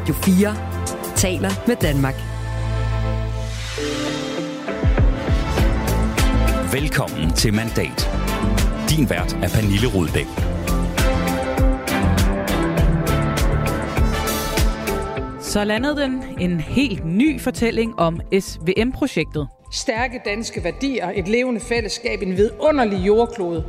Radio 4 taler med Danmark. Velkommen til Mandat. Din vært er Pernille Rudbæk. Så landede den en helt ny fortælling om SVM-projektet. Stærke danske værdier, et levende fællesskab, en vidunderlig jordklode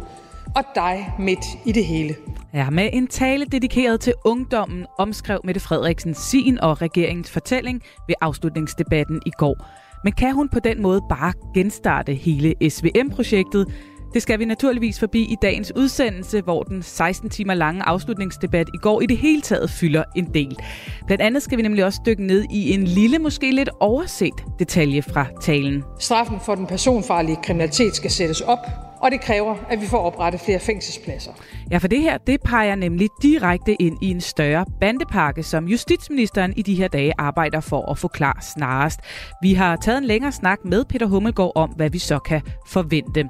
og dig midt i det hele. Ja, med en tale dedikeret til ungdommen omskrev Mette Frederiksen sin og regeringens fortælling ved afslutningsdebatten i går. Men kan hun på den måde bare genstarte hele SVM-projektet, det skal vi naturligvis forbi i dagens udsendelse, hvor den 16 timer lange afslutningsdebat i går i det hele taget fylder en del. Blandt andet skal vi nemlig også dykke ned i en lille, måske lidt overset detalje fra talen. Straffen for den personfarlige kriminalitet skal sættes op, og det kræver, at vi får oprettet flere fængselspladser. Ja, for det her, det peger nemlig direkte ind i en større bandepakke, som justitsministeren i de her dage arbejder for at få klar snarest. Vi har taget en længere snak med Peter Hummelgaard om, hvad vi så kan forvente.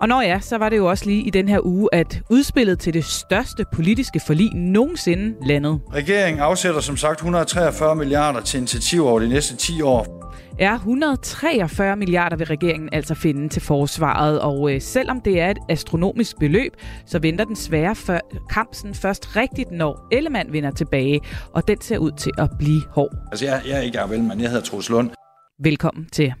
Og når ja, så var det jo også lige i den her uge, at udspillet til det største politiske forlig nogensinde landede. Regeringen afsætter som sagt 143 milliarder til initiativer over de næste 10 år. Er 143 milliarder vil regeringen altså finde til forsvaret, og øh, selvom det er et astronomisk beløb, så venter den svære før, kampen først rigtigt, når Ellemann vinder tilbage, og den ser ud til at blive hård. Altså, jeg, jeg er ikke Jacob men jeg hedder Troels Lund. Velkommen til.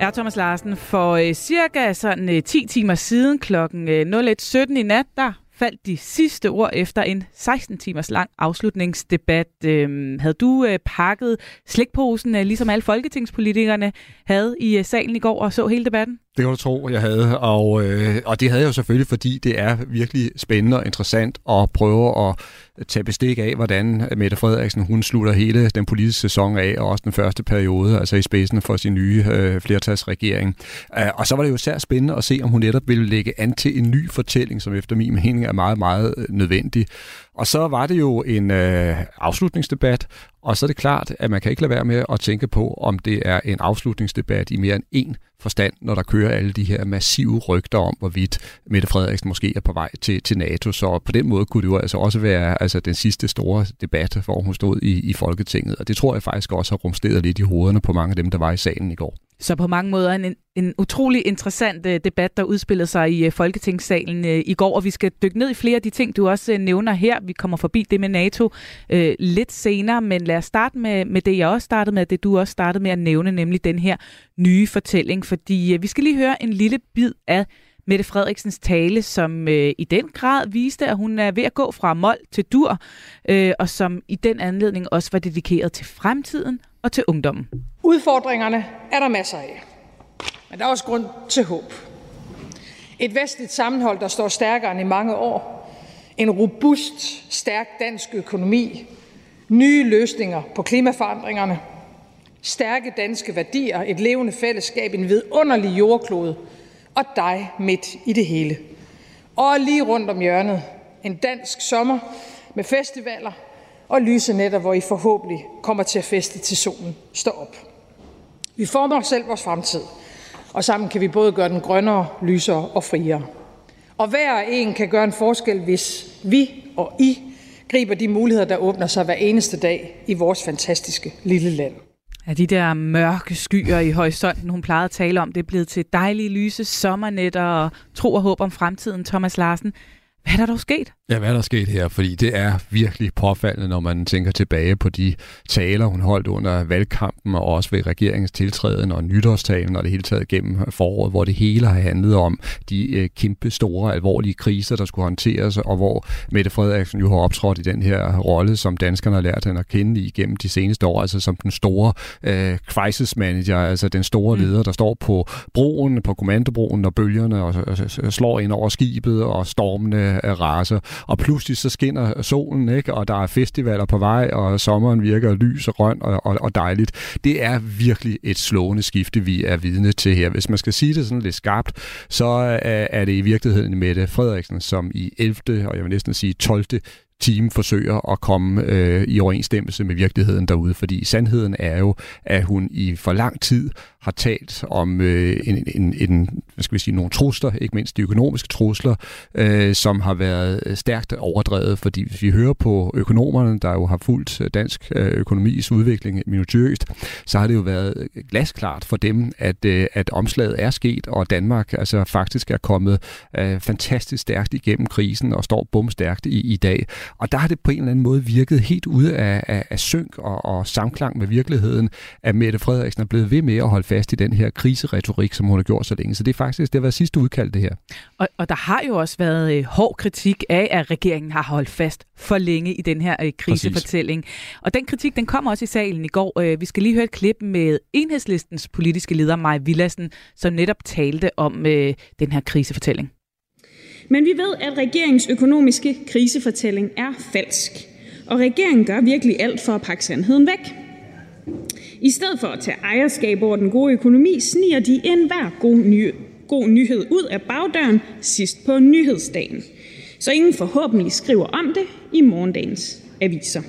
er Thomas Larsen. For øh, cirka sådan øh, 10 timer siden klokken øh, 01.17 i nat, der faldt de sidste ord efter en 16 timers lang afslutningsdebat. Øhm, havde du øh, pakket slikposen, øh, ligesom alle folketingspolitikerne havde i øh, salen i går, og så hele debatten? Det kan du tro, jeg havde. Og, øh, og det havde jeg jo selvfølgelig, fordi det er virkelig spændende og interessant at prøve at tage bestik af, hvordan Mette Frederiksen hun slutter hele den politiske sæson af, og også den første periode, altså i spidsen for sin nye øh, flertalsregering. Uh, og så var det jo særligt spændende at se, om hun netop ville lægge an til en ny fortælling, som efter min mening er meget, meget nødvendig. Og så var det jo en øh, afslutningsdebat, og så er det klart, at man kan ikke lade være med at tænke på, om det er en afslutningsdebat i mere end én forstand, når der kører alle de her massive rygter om, hvorvidt Mette Frederiksen måske er på vej til, til NATO. Så på den måde kunne det jo altså også være altså, den sidste store debat, hvor hun stod i, i Folketinget. Og det tror jeg faktisk også har rumsteret lidt i hovederne på mange af dem, der var i salen i går. Så på mange måder en, en utrolig interessant øh, debat, der udspillede sig i øh, Folketingssalen øh, i går, og vi skal dykke ned i flere af de ting, du også nævner her. Vi kommer forbi det med NATO øh, lidt senere, men lad os starte med, med det, jeg også startede med, det du også startede med at nævne, nemlig den her nye fortælling, fordi øh, vi skal lige høre en lille bid af Mette Frederiksens tale, som øh, i den grad viste, at hun er ved at gå fra mål til dur, øh, og som i den anledning også var dedikeret til fremtiden og til ungdommen. Udfordringerne er der masser af, men der er også grund til håb. Et vestligt sammenhold, der står stærkere end i mange år. En robust, stærk dansk økonomi. Nye løsninger på klimaforandringerne. Stærke danske værdier, et levende fællesskab, en vidunderlig jordklode og dig midt i det hele. Og lige rundt om hjørnet en dansk sommer med festivaler og lyse nætter, hvor I forhåbentlig kommer til at feste til solen står op. Vi former os selv vores fremtid, og sammen kan vi både gøre den grønnere, lysere og friere. Og hver en kan gøre en forskel, hvis vi og I griber de muligheder, der åbner sig hver eneste dag i vores fantastiske lille land. Ja, de der mørke skyer i horisonten, hun plejede at tale om, det er blevet til dejlige lyse sommernætter og tro og håb om fremtiden, Thomas Larsen. Hvad er der dog sket? Ja, hvad er der sket her? Fordi det er virkelig påfaldende, når man tænker tilbage på de taler, hun holdt under valgkampen, og også ved regeringens tiltræden og nytårstalen, og det hele taget gennem foråret, hvor det hele har handlet om de øh, kæmpe store, alvorlige kriser, der skulle håndteres, og hvor Mette Frederiksen jo har optrådt i den her rolle, som danskerne har lært hende at kende igennem de seneste år, altså som den store øh, crisis manager, altså den store mm. leder, der står på broen, på kommandobroen, når bølgerne og, og, og slår ind over skibet, og stormene raser og pludselig så skinner solen, ikke? og der er festivaler på vej, og sommeren virker lys og grøn og, og, og dejligt. Det er virkelig et slående skifte, vi er vidne til her. Hvis man skal sige det sådan lidt skarpt, så øh, er det i virkeligheden Mette Frederiksen, som i 11. og jeg vil næsten sige 12 team forsøger at komme øh, i overensstemmelse med virkeligheden derude, fordi sandheden er jo, at hun i for lang tid har talt om øh, en, en, en hvad skal vi sige, nogle trusler, ikke mindst de økonomiske trusler, øh, som har været øh, stærkt overdrevet, fordi hvis vi hører på økonomerne, der jo har fulgt øh, dansk øh, økonomis udvikling minutiøst, så har det jo været glasklart for dem, at, øh, at omslaget er sket, og Danmark altså faktisk er kommet øh, fantastisk stærkt igennem krisen og står bumstærkt i, i dag. Og der har det på en eller anden måde virket helt ude af, af, af synk og, og samklang med virkeligheden, at Mette Frederiksen er blevet ved med at holde fast i den her kriseretorik, som hun har gjort så længe. Så det er faktisk, det har været sidste udkald, det her. Og, og der har jo også været øh, hård kritik af, at regeringen har holdt fast for længe i den her øh, krisefortælling. Præcis. Og den kritik, den kom også i salen i går. Øh, vi skal lige høre et klip med enhedslistens politiske leder, Maja Villassen, som netop talte om øh, den her krisefortælling. Men vi ved, at regeringens økonomiske krisefortælling er falsk. Og regeringen gør virkelig alt for at pakke sandheden væk. I stedet for at tage ejerskab over den gode økonomi, sniger de enhver god, ny- god nyhed ud af bagdøren sidst på nyhedsdagen. Så ingen forhåbentlig skriver om det i morgendagens aviser.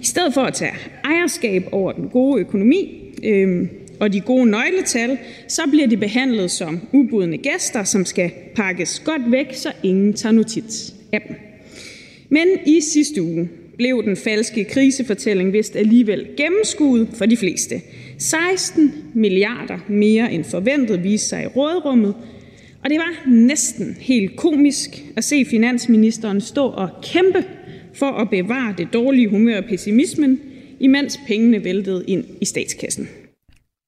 I stedet for at tage ejerskab over den gode økonomi øh, og de gode nøgletal, så bliver de behandlet som ubudne gæster, som skal pakkes godt væk, så ingen tager notits af dem. Men i sidste uge blev den falske krisefortælling vist alligevel gennemskuet for de fleste. 16 milliarder mere end forventet viste sig i rådrummet, og det var næsten helt komisk at se finansministeren stå og kæmpe for at bevare det dårlige humør og pessimismen, imens pengene væltede ind i statskassen.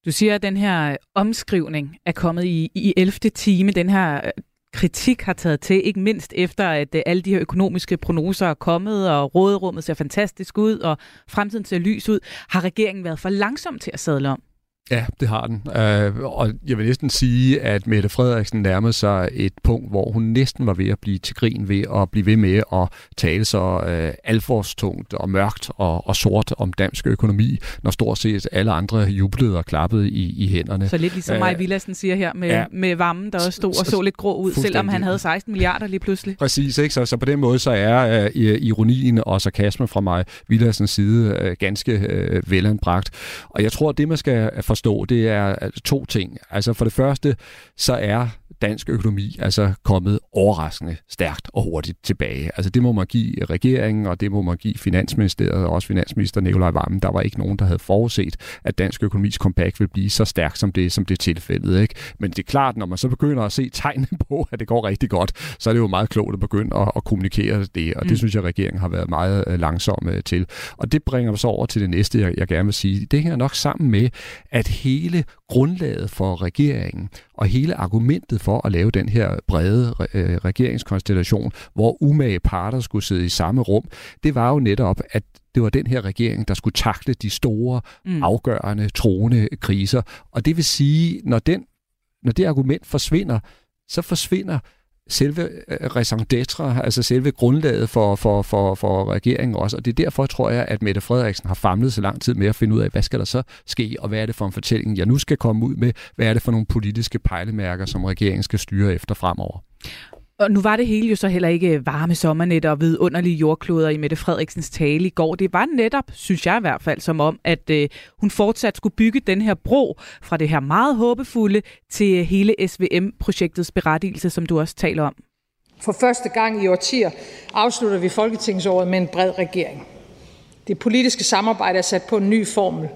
Du siger, at den her øh, omskrivning er kommet i, i 11. time, den her øh, kritik har taget til, ikke mindst efter, at øh, alle de her økonomiske prognoser er kommet, og råderummet ser fantastisk ud, og fremtiden ser lys ud. Har regeringen været for langsom til at sadle om? Ja, det har den. Øh, og jeg vil næsten sige, at Mette Frederiksen nærmede sig et punkt, hvor hun næsten var ved at blive til grin ved at blive ved med at tale så øh, alforstungt og mørkt og, og sort om dansk økonomi, når stort set alle andre jublede og klappede i, i hænderne. Så lidt ligesom Maj Villassen siger her med, ja, med varmen, der også stod og så lidt grå ud, selvom han havde 16 milliarder lige pludselig. Præcis, ikke? Så, så på den måde så er øh, ironien og sarkasmen fra mig Villassens side øh, ganske øh, velanbragt. Og jeg tror, det man skal forstå, det er altså to ting. Altså for det første, så er dansk økonomi altså kommet overraskende stærkt og hurtigt tilbage. Altså det må man give regeringen, og det må man give Finansministeriet og også finansminister Nikolaj Vammen. Der var ikke nogen, der havde forudset, at dansk økonomis comeback vil blive så stærk, som det, som det er tilfældet. Ikke? Men det er klart, når man så begynder at se tegne på, at det går rigtig godt, så er det jo meget klogt at begynde at, at kommunikere det, og det mm. synes jeg, regeringen har været meget øh, langsom til. Og det bringer os over til det næste, jeg, jeg gerne vil sige. Det hænger nok sammen med, at hele grundlaget for regeringen og hele argumentet for at lave den her brede øh, regeringskonstellation, hvor umage parter skulle sidde i samme rum, det var jo netop, at det var den her regering, der skulle takle de store, mm. afgørende, troende kriser. Og det vil sige, når, den, når det argument forsvinder, så forsvinder selve øh, raison d'etre, altså selve grundlaget for, for, for, for regeringen også. Og det er derfor, tror jeg, at Mette Frederiksen har famlet så lang tid med at finde ud af, hvad skal der så ske, og hvad er det for en fortælling, jeg nu skal komme ud med, hvad er det for nogle politiske pejlemærker, som regeringen skal styre efter fremover. Og nu var det hele jo så heller ikke øh, varme sommernet og vidunderlige jordkloder i Mette Frederiksens tale i går. Det var netop, synes jeg i hvert fald, som om, at øh, hun fortsat skulle bygge den her bro fra det her meget håbefulde til øh, hele SVM-projektets berettigelse, som du også taler om. For første gang i årtier afslutter vi Folketingsåret med en bred regering. Det politiske samarbejde er sat på en ny formel.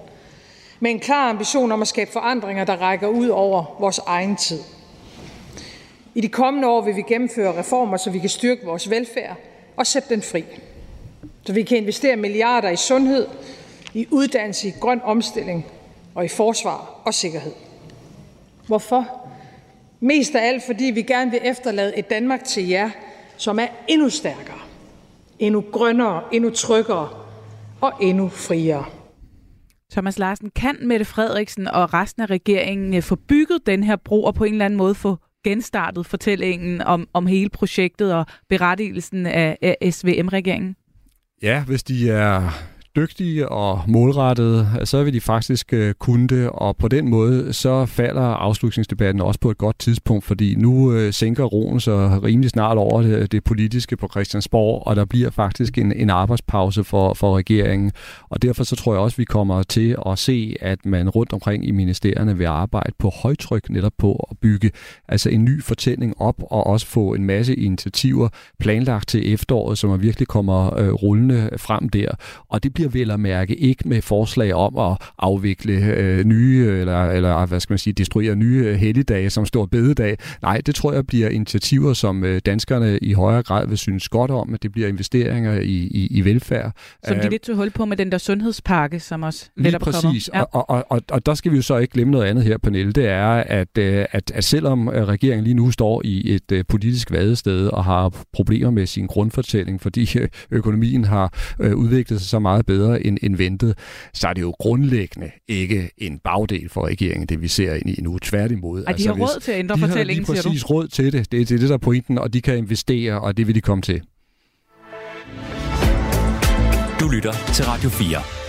Med en klar ambition om at skabe forandringer, der rækker ud over vores egen tid – i de kommende år vil vi gennemføre reformer, så vi kan styrke vores velfærd og sætte den fri. Så vi kan investere milliarder i sundhed, i uddannelse, i grøn omstilling og i forsvar og sikkerhed. Hvorfor? Mest af alt, fordi vi gerne vil efterlade et Danmark til jer, som er endnu stærkere, endnu grønnere, endnu tryggere og endnu friere. Thomas Larsen, kan Mette Frederiksen og resten af regeringen få bygget den her bro og på en eller anden måde få genstartet fortællingen om, om hele projektet og berettigelsen af, af SVM-regeringen? Ja, hvis de er dygtige og målrettede, så vil de faktisk øh, kunne det, og på den måde så falder afslutningsdebatten også på et godt tidspunkt, fordi nu øh, sænker roen så rimelig snart over det, det politiske på Christiansborg, og der bliver faktisk en, en arbejdspause for, for regeringen, og derfor så tror jeg også, vi kommer til at se, at man rundt omkring i ministerierne vil arbejde på højtryk netop på at bygge altså en ny fortælling op, og også få en masse initiativer planlagt til efteråret, som virkelig kommer øh, rullende frem der, og det bliver vel at mærke ikke med forslag om at afvikle øh, nye, eller, eller hvad skal man sige, destruere nye øh, helligdage som stor bededag. Nej, det tror jeg bliver initiativer, som øh, danskerne i højere grad vil synes godt om, at det bliver investeringer i, i, i velfærd. Som de lidt tog hul på med den der sundhedspakke, som også Lige præcis, ja. og, og, og, og der skal vi jo så ikke glemme noget andet her, Pernille, det er, at, øh, at, at selvom regeringen lige nu står i et politisk vadested og har problemer med sin grundfortælling, fordi økonomien har udviklet sig så meget bedre end, end ventet, så er det jo grundlæggende ikke en bagdel for regeringen, det vi ser ind i nu. Tværtimod. Ej, de har altså, råd til at ændre fortællingen, siger du? De har lige præcis råd til det. Det er det, der er pointen, og de kan investere, og det vil de komme til. Du lytter til Radio 4.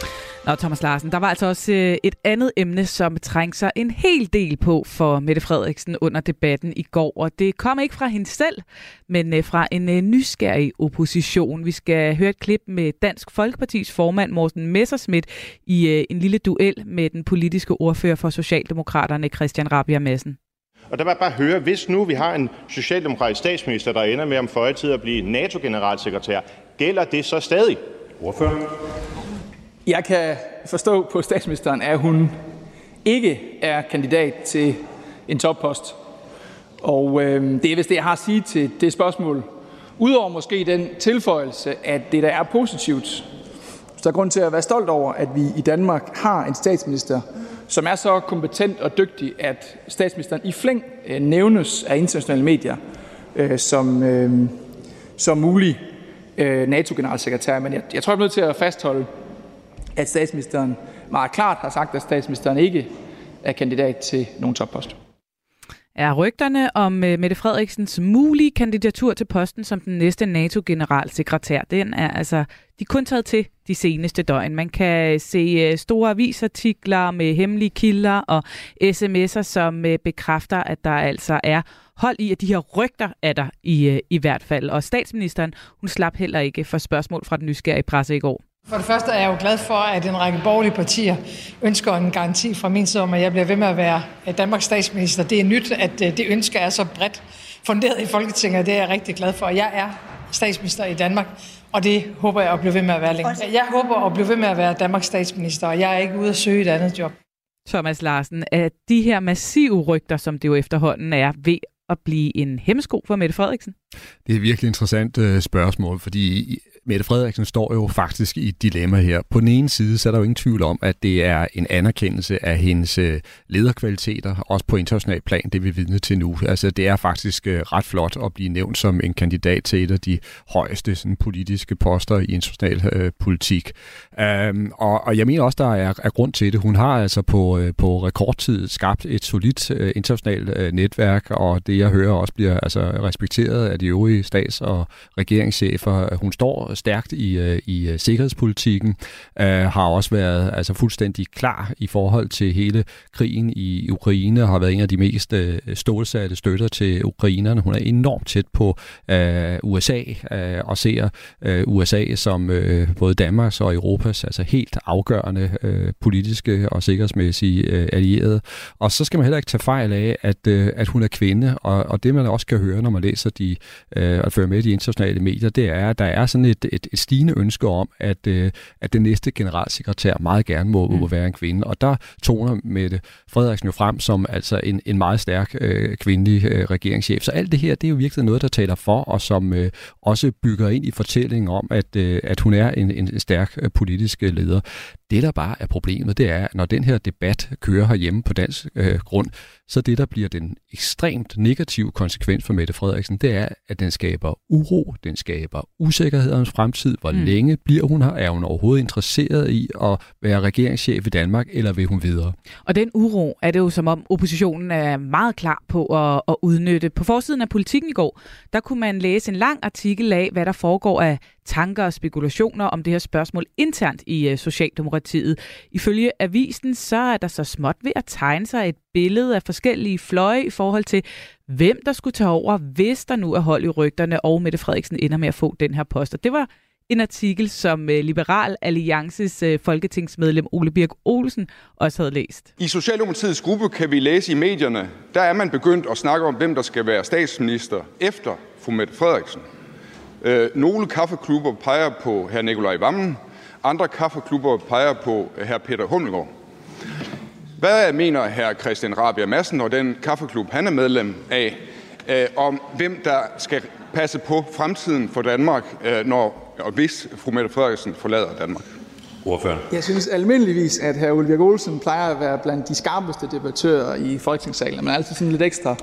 Nå, Thomas Larsen, der var altså også øh, et andet emne, som trængte sig en hel del på for Mette Frederiksen under debatten i går, og det kom ikke fra hende selv, men øh, fra en øh, nysgerrig opposition. Vi skal høre et klip med Dansk Folkepartis formand Morten Messerschmidt i en lille duel med den politiske ordfører for Socialdemokraterne Christian Rabia Madsen. Og der vil jeg bare høre, hvis nu vi har en socialdemokratisk statsminister, der ender med om føje tid at blive NATO-generalsekretær, gælder det så stadig? Ordfører. Jeg kan forstå på statsministeren, at hun ikke er kandidat til en toppost. Og øh, det er vist det, jeg har at sige til det spørgsmål. Udover måske den tilføjelse, at det der er positivt, så er grund til at være stolt over, at vi i Danmark har en statsminister, som er så kompetent og dygtig, at statsministeren i flæng øh, nævnes af internationale medier øh, som, øh, som mulig øh, NATO-generalsekretær. Men jeg, jeg tror, jeg er nødt til at fastholde, at statsministeren meget klart har sagt, at statsministeren ikke er kandidat til nogen toppost. Er rygterne om øh, Mette Frederiksens mulige kandidatur til posten som den næste NATO-generalsekretær, den er altså, de er kun taget til de seneste døgn. Man kan øh, se øh, store avisartikler med hemmelige kilder og sms'er, som bekræfter, at der altså er hold i, at de her rygter er der i, i hvert fald. Og statsministeren, hun slap heller ikke for spørgsmål fra den nysgerrige presse i går. For det første er jeg jo glad for, at en række borgerlige partier ønsker en garanti fra min side om, at jeg bliver ved med at være Danmarks statsminister. Det er nyt, at øh, det ønske er så bredt funderet i Folketinget, og det er jeg rigtig glad for. Jeg er statsminister i Danmark, og det håber jeg at blive ved med at være længe. Jeg håber at blive ved med at være Danmarks statsminister, og jeg er ikke ude at søge et andet job. Thomas Larsen, at de her massive rygter, som det jo efterhånden er, ved at blive en hemmesko for Mette Frederiksen? Det er et virkelig interessant øh, spørgsmål, fordi Mette Frederiksen står jo faktisk i et dilemma her. På den ene side, så er der jo ingen tvivl om, at det er en anerkendelse af hendes øh, lederkvaliteter, også på international plan, det vi vidne til nu. Altså, det er faktisk øh, ret flot at blive nævnt som en kandidat til et af de højeste sådan, politiske poster i international øh, politik. Um, og, og jeg mener også, der er, er grund til det. Hun har altså på, øh, på rekordtid skabt et solidt øh, internationalt øh, netværk, og det jeg hører også bliver altså, respekteret af de øvrige stats- og regeringschefer. Hun står Øh, stærkt i, øh, i øh, sikkerhedspolitikken, øh, har også været altså fuldstændig klar i forhold til hele krigen i Ukraine, har været en af de mest øh, stålsatte støtter til ukrainerne. Hun er enormt tæt på øh, USA øh, og ser øh, USA som øh, både Danmarks og Europas altså helt afgørende øh, politiske og sikkerhedsmæssige øh, allierede. Og så skal man heller ikke tage fejl af, at, øh, at hun er kvinde, og, og det man også kan høre, når man læser de øh, og følger med de internationale medier, det er, at der er sådan et, et, et stigende ønske om, at, øh, at den næste generalsekretær meget gerne må, mm. må være en kvinde. Og der toner Mette Frederiksen jo frem som altså en, en meget stærk øh, kvindelig øh, regeringschef. Så alt det her, det er jo virkelig noget, der taler for, og som øh, også bygger ind i fortællingen om, at, øh, at hun er en, en stærk øh, politisk leder. Det, der bare er problemet, det er, at når den her debat kører herhjemme på dansk øh, grund, så det, der bliver den ekstremt negative konsekvens for Mette Frederiksen, det er, at den skaber uro, den skaber usikkerhed om fremtid. Hvor mm. længe bliver hun her? Er hun overhovedet interesseret i at være regeringschef i Danmark, eller vil hun videre? Og den uro er det jo som om oppositionen er meget klar på at, at udnytte. På forsiden af politikken i går, der kunne man læse en lang artikel af, hvad der foregår af tanker og spekulationer om det her spørgsmål internt i øh, Socialdemokratiet. Ifølge avisen så er der så småt ved at tegne sig et billede af forskellige fløje i forhold til, hvem der skulle tage over, hvis der nu er hold i rygterne, og Mette Frederiksen ender med at få den her post. Og det var en artikel, som øh, Liberal Alliances øh, folketingsmedlem Ole Birk Olsen også havde læst. I Socialdemokratiets gruppe kan vi læse i medierne, der er man begyndt at snakke om, hvem der skal være statsminister efter fru Mette Frederiksen. Øh, nogle kaffeklubber peger på hr. Nikolaj Vammen, andre kaffeklubber peger på hr. Peter Hummelgaard. Hvad mener hr. Christian Rabia Madsen og den kaffeklub, han er medlem af, om hvem der skal passe på fremtiden for Danmark, når og hvis fru Mette Frederiksen forlader Danmark? Ordfører. Jeg synes almindeligvis, at hr. Birk Olsen plejer at være blandt de skarpeste debattører i Folketingssalen. Man er altid sådan lidt ekstra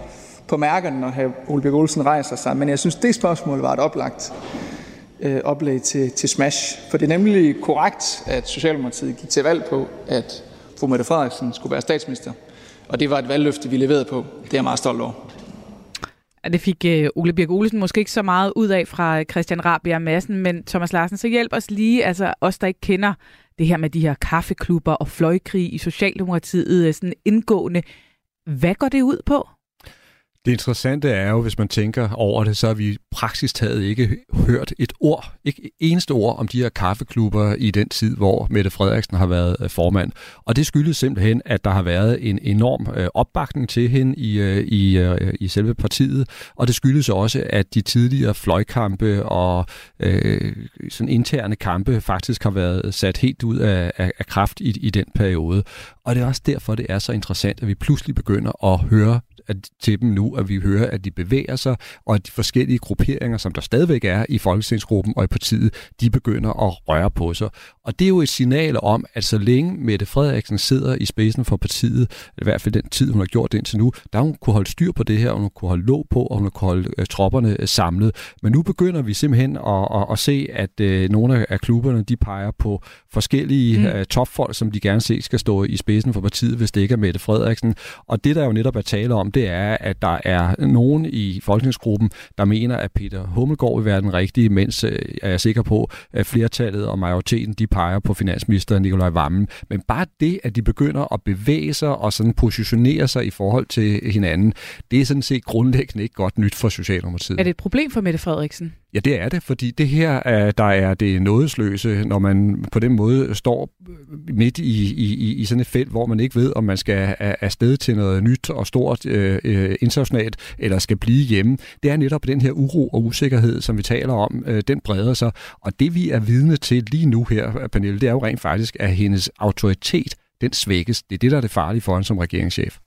på mærkerne, når hr. Ole Birk Olsen rejser sig. Men jeg synes, det spørgsmål var et oplagt øh, oplæg til, til Smash. For det er nemlig korrekt, at Socialdemokratiet gik til valg på, at fru Mette Frederiksen skulle være statsminister. Og det var et valgløfte, vi leverede på. Det er jeg meget stolt over. Det fik øh, Ole Birk Olesen måske ikke så meget ud af fra Christian Rabia Madsen, men Thomas Larsen, så hjælp os lige, altså os, der ikke kender det her med de her kaffeklubber og fløjkrig i Socialdemokratiet, øh, sådan indgående. Hvad går det ud på? Det interessante er jo, hvis man tænker over det, så har vi praktisk taget ikke hørt et ord, ikke et eneste ord om de her kaffeklubber i den tid, hvor Mette Frederiksen har været øh, formand. Og det skyldes simpelthen, at der har været en enorm øh, opbakning til hende i, øh, i, i selve partiet, og det skyldes også, at de tidligere fløjkampe og øh, sådan interne kampe faktisk har været sat helt ud af, af, af kraft i, i den periode. Og det er også derfor, det er så interessant, at vi pludselig begynder at høre at, til dem nu, at vi hører, at de bevæger sig, og at de forskellige grupperinger, som der stadigvæk er i Folketingsgruppen og i partiet, de begynder at røre på sig. Og det er jo et signal om, at så længe Mette Frederiksen sidder i spidsen for partiet, i hvert fald den tid, hun har gjort det indtil nu, der hun kunne holde styr på det her, og hun kunne holde låg på, og hun kunne holde uh, tropperne uh, samlet. Men nu begynder vi simpelthen at, at, at se, at uh, nogle af klubberne, de peger på forskellige mm. uh, topfolk, som de gerne ser skal stå i spidsen for partiet, hvis det ikke er Mette Frederiksen. Og det, der jo netop er tale om, det er, at der er nogen i folketingsgruppen, der mener, at Peter Hummelgaard vil være den rigtige, mens øh, er jeg sikker på, at flertallet og majoriteten, de peger på finansminister Nikolaj Vammen. Men bare det, at de begynder at bevæge sig og sådan positionere sig i forhold til hinanden, det er sådan set grundlæggende ikke godt nyt for Socialdemokratiet. Er det et problem for Mette Frederiksen? Ja, det er det, fordi det her, der er det nådesløse, når man på den måde står midt i, i, i sådan et felt, hvor man ikke ved, om man skal afsted til noget nyt og stort øh, øh, internationalt, eller skal blive hjemme. Det er netop den her uro og usikkerhed, som vi taler om, øh, den breder sig. Og det vi er vidne til lige nu her, Pernille, det er jo rent faktisk, at hendes autoritet, den svækkes. Det er det, der er det farlige for hende som regeringschef.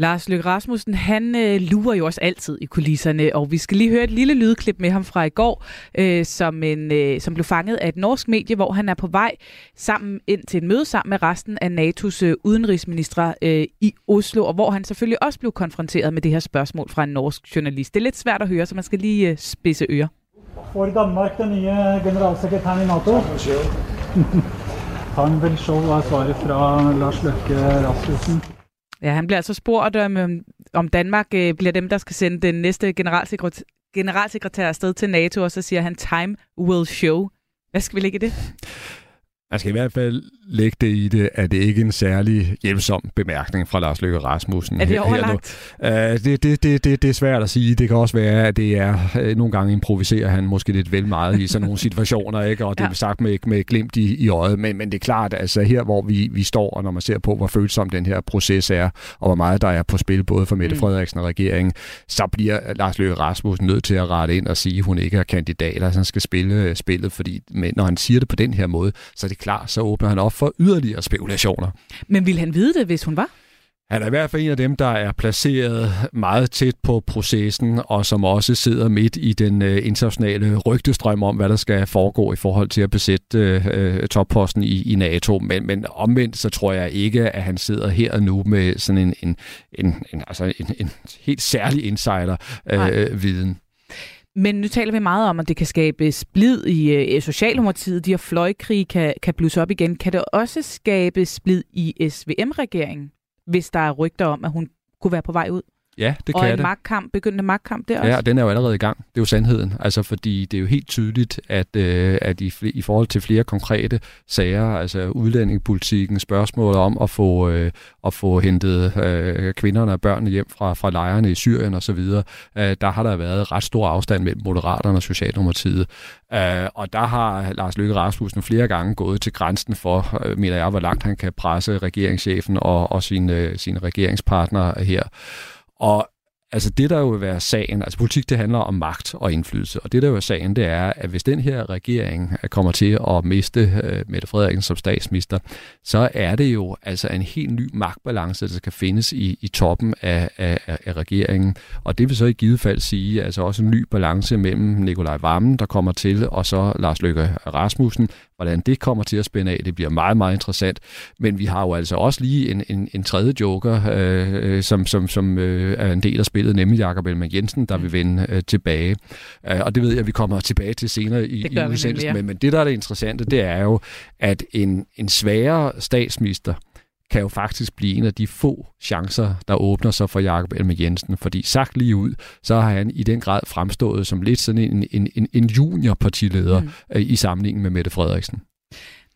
Lars Løkke Rasmussen, han øh, lurer jo også altid i kulisserne, og vi skal lige høre et lille lydklip med ham fra i går, øh, som, en, øh, som blev fanget af et norsk medie, hvor han er på vej sammen ind til et møde sammen med resten af NATO's øh, udenrigsministre øh, i Oslo, og hvor han selvfølgelig også blev konfronteret med det her spørgsmål fra en norsk journalist. Det er lidt svært at høre, så man skal lige øh, spidse ører. For Danmark den nye generalsekretæren i NATO? Han vil se hvad svaret fra Lars Løkke Rasmussen. Ja, han bliver altså spurgt om, øhm, om Danmark øh, bliver dem, der skal sende den næste generalsekretær, generalsekretær afsted til NATO, og så siger han, time will show. Hvad skal vi lægge i det? Man skal i hvert fald lægge det i det, at det ikke er en særlig hjælpsom bemærkning fra Lars Løkke Rasmussen. Er det overlagt? Uh, det, det, det, det, det er svært at sige. Det kan også være, at det er, uh, nogle gange improviserer han måske lidt vel meget i sådan nogle situationer, ikke? og det er sagt med, med glimt i, i øjet. Men, men det er klart, altså her hvor vi, vi står, og når man ser på, hvor følsom den her proces er, og hvor meget der er på spil, både for Mette mm. Frederiksen og regeringen, så bliver Lars Løkke Rasmussen nødt til at rette ind og sige, at hun ikke er kandidat, og han skal spille spillet, fordi men når han siger det på den her måde, så er det klar, så åbner han op for yderligere spekulationer. Men vil han vide det, hvis hun var? Han er i hvert fald en af dem, der er placeret meget tæt på processen, og som også sidder midt i den øh, internationale rygtestrøm om, hvad der skal foregå i forhold til at besætte øh, topposten i, i NATO. Men, men omvendt, så tror jeg ikke, at han sidder her og nu med sådan en, en, en, en, altså en, en helt særlig insider-viden. Øh, men nu taler vi meget om, at det kan skabe splid i øh, Socialdemokratiet. De her fløjkrig kan, kan blusse op igen. Kan det også skabe splid i SVM-regeringen, hvis der er rygter om, at hun kunne være på vej ud? Ja, det og kan en det. magtkamp, begyndende magtkamp der også. Ja, den er jo allerede i gang. Det er jo sandheden. Altså, fordi det er jo helt tydeligt, at, øh, at i, i forhold til flere konkrete sager, altså udlændingepolitikken, spørgsmål om at få, øh, at få hentet øh, kvinderne og børnene hjem fra, fra lejrene i Syrien osv., øh, der har der været ret stor afstand mellem Moderaterne og Socialdemokratiet. Øh, og der har Lars Løkke Rasmussen flere gange gået til grænsen for, øh, mener jeg, hvor langt han kan presse regeringschefen og, og sine, sine regeringspartnere her. Og altså det, der jo vil være sagen, altså politik, det handler om magt og indflydelse, og det, der jo er sagen, det er, at hvis den her regering øh, kommer til at miste øh, Mette Frederiksen som statsminister, så er det jo altså en helt ny magtbalance, der skal findes i, i toppen af, af, af regeringen, og det vil så i givet fald sige, altså også en ny balance mellem Nikolaj Vammen, der kommer til, og så Lars Løkke Rasmussen, Hvordan det kommer til at spænde af, det bliver meget, meget interessant. Men vi har jo altså også lige en, en, en tredje joker, øh, som, som, som øh, er en del af spillet, nemlig Jakob Ellemann Jensen, der vil vende øh, tilbage. Øh, og det ved jeg, at vi kommer tilbage til senere i, i udsendelsen. Men, men det, der er det interessante, det er jo, at en, en sværere statsminister, kan jo faktisk blive en af de få chancer, der åbner sig for Jakob Elmer Jensen. Fordi sagt lige ud, så har han i den grad fremstået som lidt sådan en, en, en, en juniorpartileder mm. Øh, i sammenligning med Mette Frederiksen.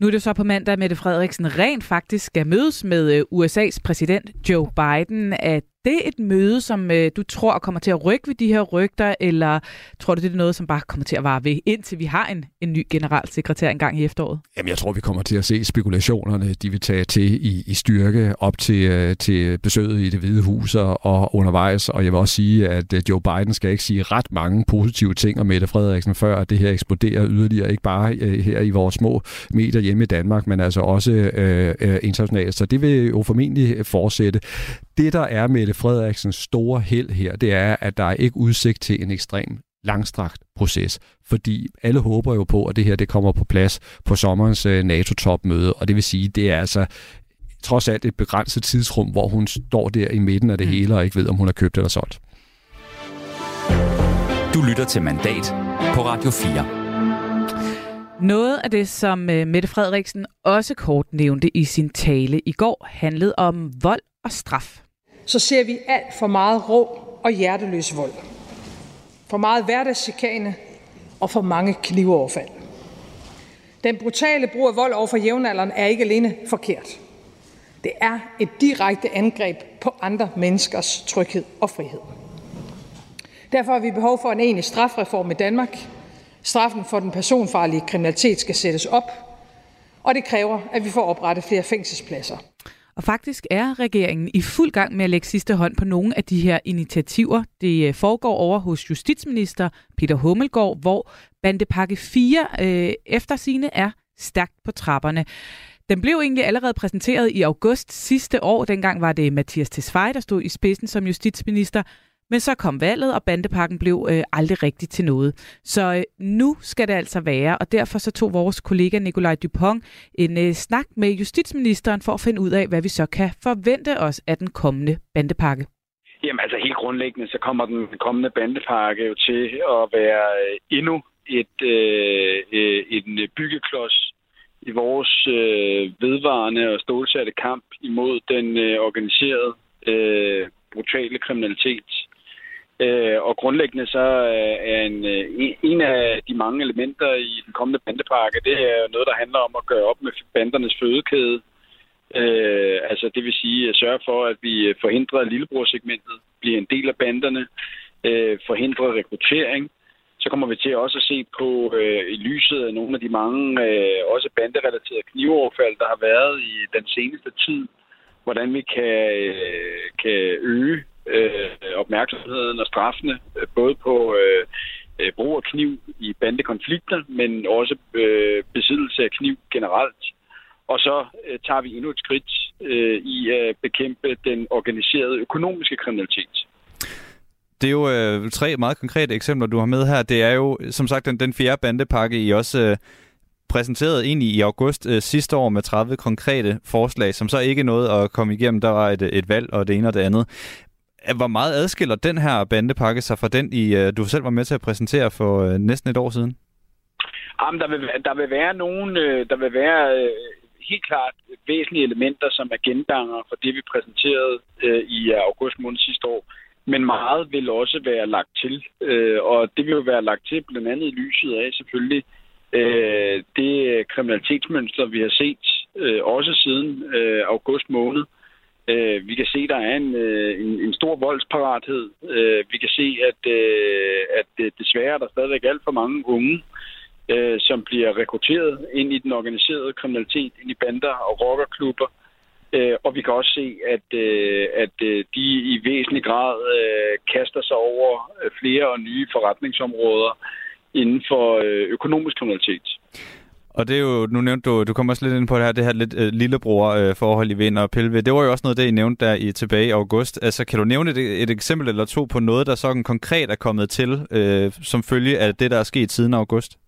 Nu er det så på mandag, at Mette Frederiksen rent faktisk skal mødes med øh, USA's præsident Joe Biden. At det et møde, som øh, du tror kommer til at rykke ved de her rygter, eller tror du, det er noget, som bare kommer til at vare ved, indtil vi har en, en ny generalsekretær engang i efteråret? Jamen, jeg tror, vi kommer til at se spekulationerne, de vil tage til i, i styrke op til, øh, til besøget i det hvide hus og undervejs. Og jeg vil også sige, at øh, Joe Biden skal ikke sige ret mange positive ting om Mette Frederiksen, før at det her eksploderer yderligere, ikke bare øh, her i vores små medier hjemme i Danmark, men altså også øh, øh, internationalt. Så det vil jo formentlig fortsætte. Det, der er Mette Frederiksens store held her, det er, at der er ikke udsigt til en ekstrem langstrakt proces, fordi alle håber jo på, at det her det kommer på plads på sommerens øh, NATO-topmøde, og det vil sige, det er altså trods alt et begrænset tidsrum, hvor hun står der i midten af det mm. hele og ikke ved, om hun har købt eller solgt. Du lytter til Mandat på Radio 4. Noget af det, som øh, Mette Frederiksen også kort nævnte i sin tale i går, handlede om vold og straf så ser vi alt for meget rå og hjerteløs vold. For meget hverdagschikane og for mange knivoverfald. Den brutale brug af vold over for jævnaldrende er ikke alene forkert. Det er et direkte angreb på andre menneskers tryghed og frihed. Derfor har vi behov for en enig strafreform i Danmark. Straffen for den personfarlige kriminalitet skal sættes op, og det kræver, at vi får oprettet flere fængselspladser. Og faktisk er regeringen i fuld gang med at lægge sidste hånd på nogle af de her initiativer. Det øh, foregår over hos justitsminister Peter Hummelgaard, hvor bandepakke 4 øh, efter sine er stærkt på trapperne. Den blev egentlig allerede præsenteret i august sidste år. Dengang var det Mathias Tesfaye, der stod i spidsen som justitsminister. Men så kom valget, og bandepakken blev øh, aldrig rigtig til noget. Så øh, nu skal det altså være, og derfor så tog vores kollega Nikolaj Dupont en øh, snak med justitsministeren for at finde ud af, hvad vi så kan forvente os af den kommende bandepakke. Jamen altså helt grundlæggende, så kommer den kommende bandepakke jo til at være øh, endnu et, øh, øh, en byggeklods i vores øh, vedvarende og stålsatte kamp imod den øh, organiserede øh, brutale kriminalitet, Øh, og grundlæggende så øh, er øh, en, en af de mange elementer i den kommende bandepakke, det er noget, der handler om at gøre op med bandernes fødekæde. Øh, altså det vil sige at sørge for, at vi forhindrer, at lillebrorsegmentet bliver en del af banderne, øh, forhindrer rekruttering. Så kommer vi til også at se på øh, i lyset af nogle af de mange øh, også banderelaterede knivoverfald, der har været i den seneste tid, hvordan vi kan, øh, kan øge øh, opmærksomheden og straffene, øh, både på øh, øh, brug af kniv i bandekonflikter, men også øh, besiddelse af kniv generelt. Og så øh, tager vi endnu et skridt øh, i at bekæmpe den organiserede økonomiske kriminalitet. Det er jo øh, tre meget konkrete eksempler, du har med her. Det er jo, som sagt, den, den fjerde bandepakke, I også øh, præsenteret egentlig i august øh, sidste år med 30 konkrete forslag, som så ikke nåede at komme igennem. Der var et, et valg og det ene og det andet. Hvor meget adskiller den her bandepakke sig fra den, I, øh, du selv var med til at præsentere for øh, næsten et år siden? Jamen, der vil, der vil være nogen, øh, der vil være helt klart væsentlige elementer, som er gendanger for det, vi præsenterede i august måned sidste år. Men meget vil også være lagt til, og det vil jo være lagt til blandt andet i lyset af selvfølgelig det kriminalitetsmønster, vi har set også siden august måned. Øh, vi kan se, der er en, øh, en, en stor voldsparathed. Øh, vi kan se, at, øh, at øh, desværre er der stadigvæk alt for mange unge, øh, som bliver rekrutteret ind i den organiserede kriminalitet, ind i bander og rockerklubber. Øh, og vi kan også se, at, øh, at øh, de i væsentlig grad øh, kaster sig over øh, flere og nye forretningsområder inden for øh, økonomisk kriminalitet. Og det er jo, nu nævnte du, du kommer også lidt ind på det her, det her lidt øh, lillebror-forhold øh, i Vind og Pelve. Det var jo også noget, det I nævnte der i tilbage i august. Altså, kan du nævne et, et eksempel eller to på noget, der sådan konkret er kommet til, øh, som følge af det, der er sket siden august?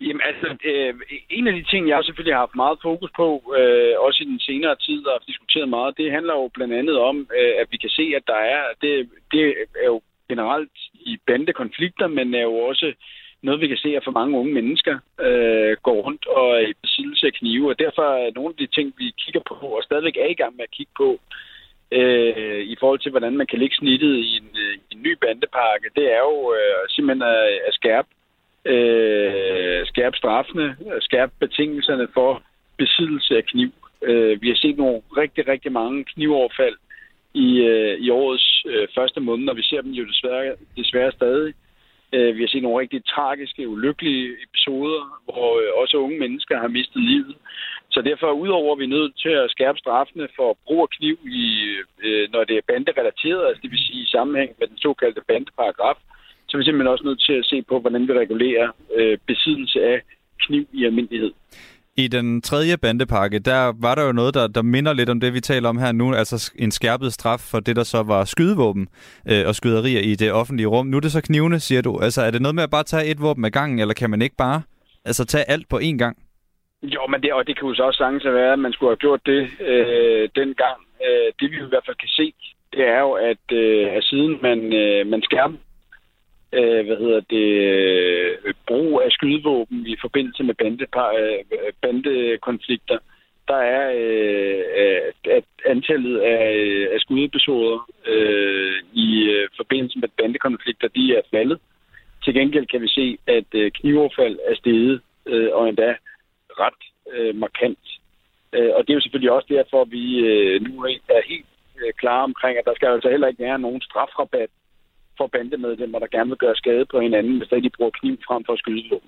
Jamen altså, øh, en af de ting, jeg selvfølgelig har haft meget fokus på, øh, også i den senere tid og har diskuteret meget, det handler jo blandt andet om, øh, at vi kan se, at der er, det, det er jo generelt i bandekonflikter, men er jo også noget, vi kan se, at for mange unge mennesker øh, går rundt og er i besiddelse af knive. Og derfor er nogle af de ting, vi kigger på, og stadigvæk er i gang med at kigge på, øh, i forhold til, hvordan man kan lægge snittet i en, øh, i en ny bandepakke, det er jo øh, simpelthen at, at skærpe, øh, skærpe straffene, skærpe betingelserne for besiddelse af kniv. Øh, vi har set nogle rigtig, rigtig mange knivoverfald i, øh, i årets øh, første måned, og vi ser dem jo desværre, desværre stadig. Øh, vi har set nogle rigtig tragiske, ulykkelige episoder, hvor øh, også unge mennesker har mistet livet. Så derfor, udover at vi er nødt til at skærpe straffene for brug af kniv, i, øh, når det er banderelateret, altså det vil sige i sammenhæng med den såkaldte bandeparagraf, så er vi simpelthen også nødt til at se på, hvordan vi regulerer øh, besiddelse af kniv i almindelighed. I den tredje bandepakke, der var der jo noget, der, der minder lidt om det, vi taler om her nu, altså en skærpet straf for det, der så var skydevåben øh, og skyderier i det offentlige rum. Nu er det så knivene, siger du. Altså er det noget med at bare tage et våben ad gangen, eller kan man ikke bare altså, tage alt på én gang? Jo, men det, og det kan jo så også sagtens være, at man skulle have gjort det øh, dengang. Øh, det vi i hvert fald kan se, det er jo, at, øh, at siden man, øh, man skærper øh, hvad hedder det, øh, brug af skydevåben i forbindelse med bande, øh, bandekonflikter, der er øh, at antallet af, øh, af skudepisoder øh, i øh, forbindelse med bandekonflikter, de er faldet. Til gengæld kan vi se, at øh, knivoverfald er steget, øh, og endda ret øh, markant. Øh, og det er jo selvfølgelig også derfor, at vi øh, nu er helt øh, klare omkring, at der skal altså heller ikke være nogen strafrabat for bandemedlemmer, der gerne vil gøre skade på hinanden, hvis de bruger kniv frem for at skyde.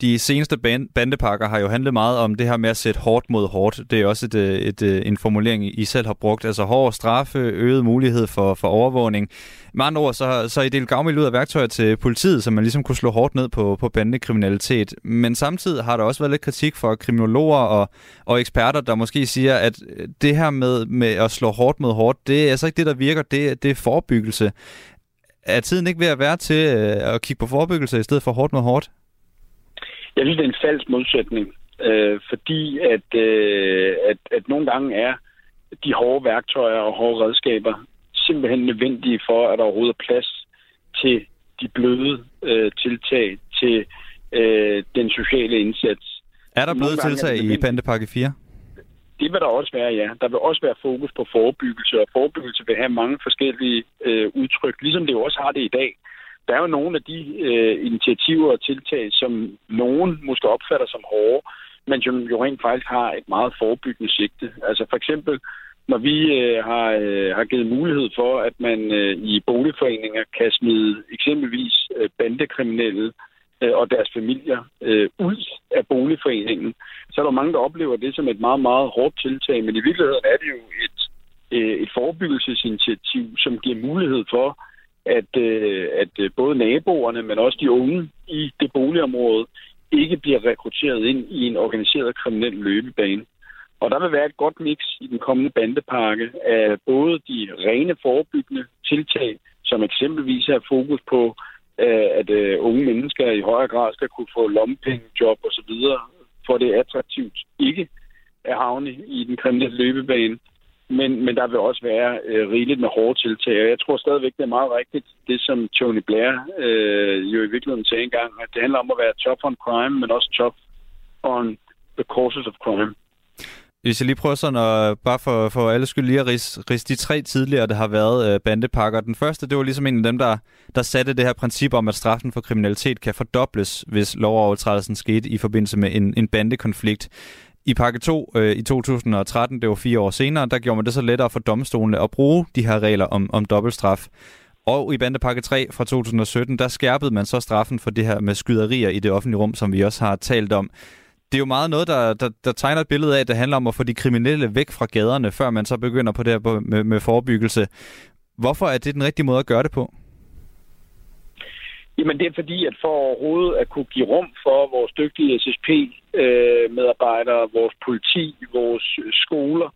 De seneste bandepakker har jo handlet meget om det her med at sætte hårdt mod hårdt. Det er også et, øh, et, et, en formulering, I selv har brugt. Altså hård straffe, øget mulighed for, for overvågning. Med andre ord, så, så I delt gavmild ud af værktøjer til politiet, så man ligesom kunne slå hårdt ned på, på bandekriminalitet. Men samtidig har der også været lidt kritik fra kriminologer og, og eksperter, der måske siger, at det her med, med at slå hårdt mod hårdt, det er altså ikke det, der virker. Det, det er forebyggelse. Er tiden ikke ved at være til øh, at kigge på forebyggelse i stedet for hårdt mod hårdt? Jeg synes, det er en falsk modsætning, øh, fordi at, øh, at, at nogle gange er de hårde værktøjer og hårde redskaber simpelthen nødvendige for, at der overhovedet er plads til de bløde øh, tiltag, til øh, den sociale indsats. Er der bløde tiltag i Pandepakke 4? Det vil der også være, ja. Der vil også være fokus på forebyggelse, og forebyggelse vil have mange forskellige øh, udtryk, ligesom det jo også har det i dag. Der er jo nogle af de øh, initiativer og tiltag, som nogen måske opfatter som hårde, men som jo rent faktisk har et meget forebyggende sigte. Altså for eksempel, når vi øh, har, øh, har givet mulighed for, at man øh, i boligforeninger kan smide eksempelvis øh, bandekriminelle øh, Øh, og deres familier øh, ud af boligforeningen, så er der mange, der oplever det som et meget, meget hårdt tiltag. Men i virkeligheden er det jo et, øh, et forebyggelsesinitiativ, som giver mulighed for, at, øh, at øh, både naboerne, men også de unge i det boligområde, ikke bliver rekrutteret ind i en organiseret kriminel løbebane. Og der vil være et godt mix i den kommende bandepakke af både de rene forebyggende tiltag, som eksempelvis har fokus på Øh, at øh, unge mennesker i højere grad skal kunne få lommepengejob osv., for det er attraktivt ikke at havne i den kriminelle løbebane. Men, men der vil også være øh, rigeligt med hårde tiltag. Og jeg tror stadigvæk, det er meget rigtigt, det som Tony Blair øh, jo i virkeligheden sagde engang, at det handler om at være tough on crime, men også tough on the causes of crime. Hvis jeg lige prøver sådan at, bare for, for alle skyld lige at ris, ris de tre tidligere, der har været øh, bandepakker. Den første, det var ligesom en af dem, der, der satte det her princip om, at straffen for kriminalitet kan fordobles, hvis lovovertrædelsen skete i forbindelse med en, en bandekonflikt. I pakke 2 øh, i 2013, det var fire år senere, der gjorde man det så lettere for domstolene at bruge de her regler om, om dobbeltstraf. Og i bandepakke 3 fra 2017, der skærpede man så straffen for det her med skyderier i det offentlige rum, som vi også har talt om. Det er jo meget noget, der, der, der tegner et billede af, at det handler om at få de kriminelle væk fra gaderne, før man så begynder på det her med, med forebyggelse. Hvorfor er det den rigtige måde at gøre det på? Jamen det er fordi, at for overhovedet at kunne give rum for vores dygtige SSP-medarbejdere, øh, vores politi, vores skoler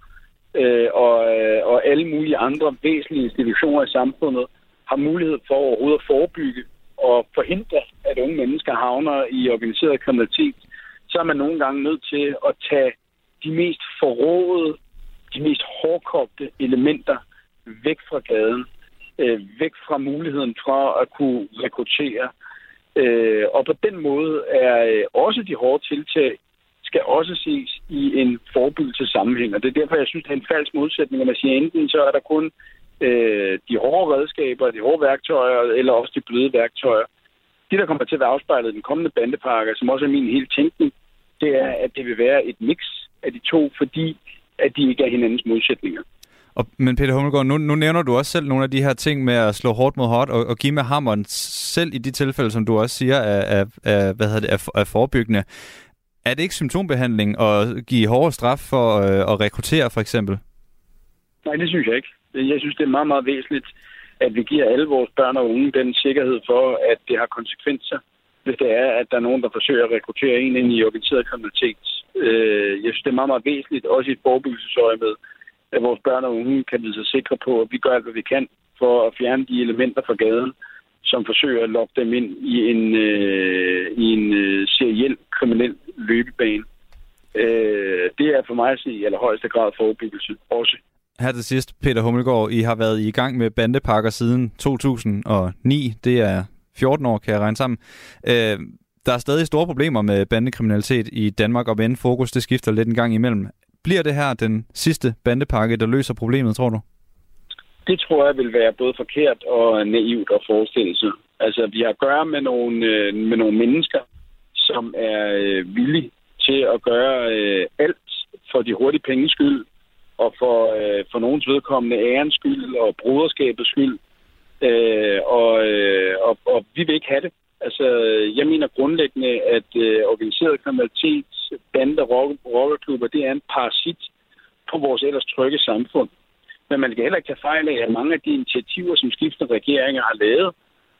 øh, og, øh, og alle mulige andre væsentlige institutioner i samfundet, har mulighed for overhovedet at forebygge og forhindre, at unge mennesker havner i organiseret kriminalitet, så er man nogle gange nødt til at tage de mest forrådede, de mest hårdkogte elementer væk fra gaden, øh, væk fra muligheden for at kunne rekruttere. Øh, og på den måde er øh, også de hårde tiltag skal også ses i en forebyggelsessammenhæng. Og det er derfor, jeg synes, det er en falsk modsætning, at man siger, enten så er der kun øh, de hårde redskaber, de hårde værktøjer, eller også de bløde værktøjer. Det, der kommer til at være afspejlet i den kommende bandepakke, som også er min hele tænkning, det er, at det vil være et mix af de to, fordi at de ikke er hinandens modsætninger. Og, men Peter Hummelgaard, nu, nu nævner du også selv nogle af de her ting med at slå hårdt mod hårdt og, og give med hammeren, selv i de tilfælde, som du også siger, er, er, er, hvad hedder det, er, er forebyggende. Er det ikke symptombehandling at give hårdere straf for øh, at rekruttere, for eksempel? Nej, det synes jeg ikke. Jeg synes, det er meget, meget væsentligt, at vi giver alle vores børn og unge den sikkerhed for, at det har konsekvenser, hvis det er, at der er nogen, der forsøger at rekruttere en ind i organiseret kriminalitet. Øh, jeg synes, det er meget, meget væsentligt, også i et forebyggelsesøje med, at vores børn og unge kan vide sig sikre på, at vi gør alt, hvad vi kan for at fjerne de elementer fra gaden, som forsøger at lokke dem ind i en, øh, i en øh, seriel kriminel løbebane. Øh, det er for mig at sige i allerhøjeste grad forebyggelse også. Her til sidst, Peter Hummelgaard, I har været i gang med bandepakker siden 2009. Det er 14 år, kan jeg regne sammen. Øh, der er stadig store problemer med bandekriminalitet i Danmark, og med fokus det skifter lidt en gang imellem. Bliver det her den sidste bandepakke, der løser problemet, tror du? Det tror jeg vil være både forkert og naivt at forestille sig. Altså, vi har at gøre med nogle, øh, med nogle mennesker, som er øh, villige til at gøre øh, alt for de hurtige penges skyld, og for, øh, for nogens vedkommende ærens skyld og broderskabets skyld. Øh, og, øh, og, og vi vil ikke have det. Altså, jeg mener grundlæggende, at øh, organiseret kriminalitet, bander, rockerklubber, det er en parasit på vores ellers trygge samfund. Men man kan heller ikke tage fejl af, at mange af de initiativer, som skiftende regeringer har lavet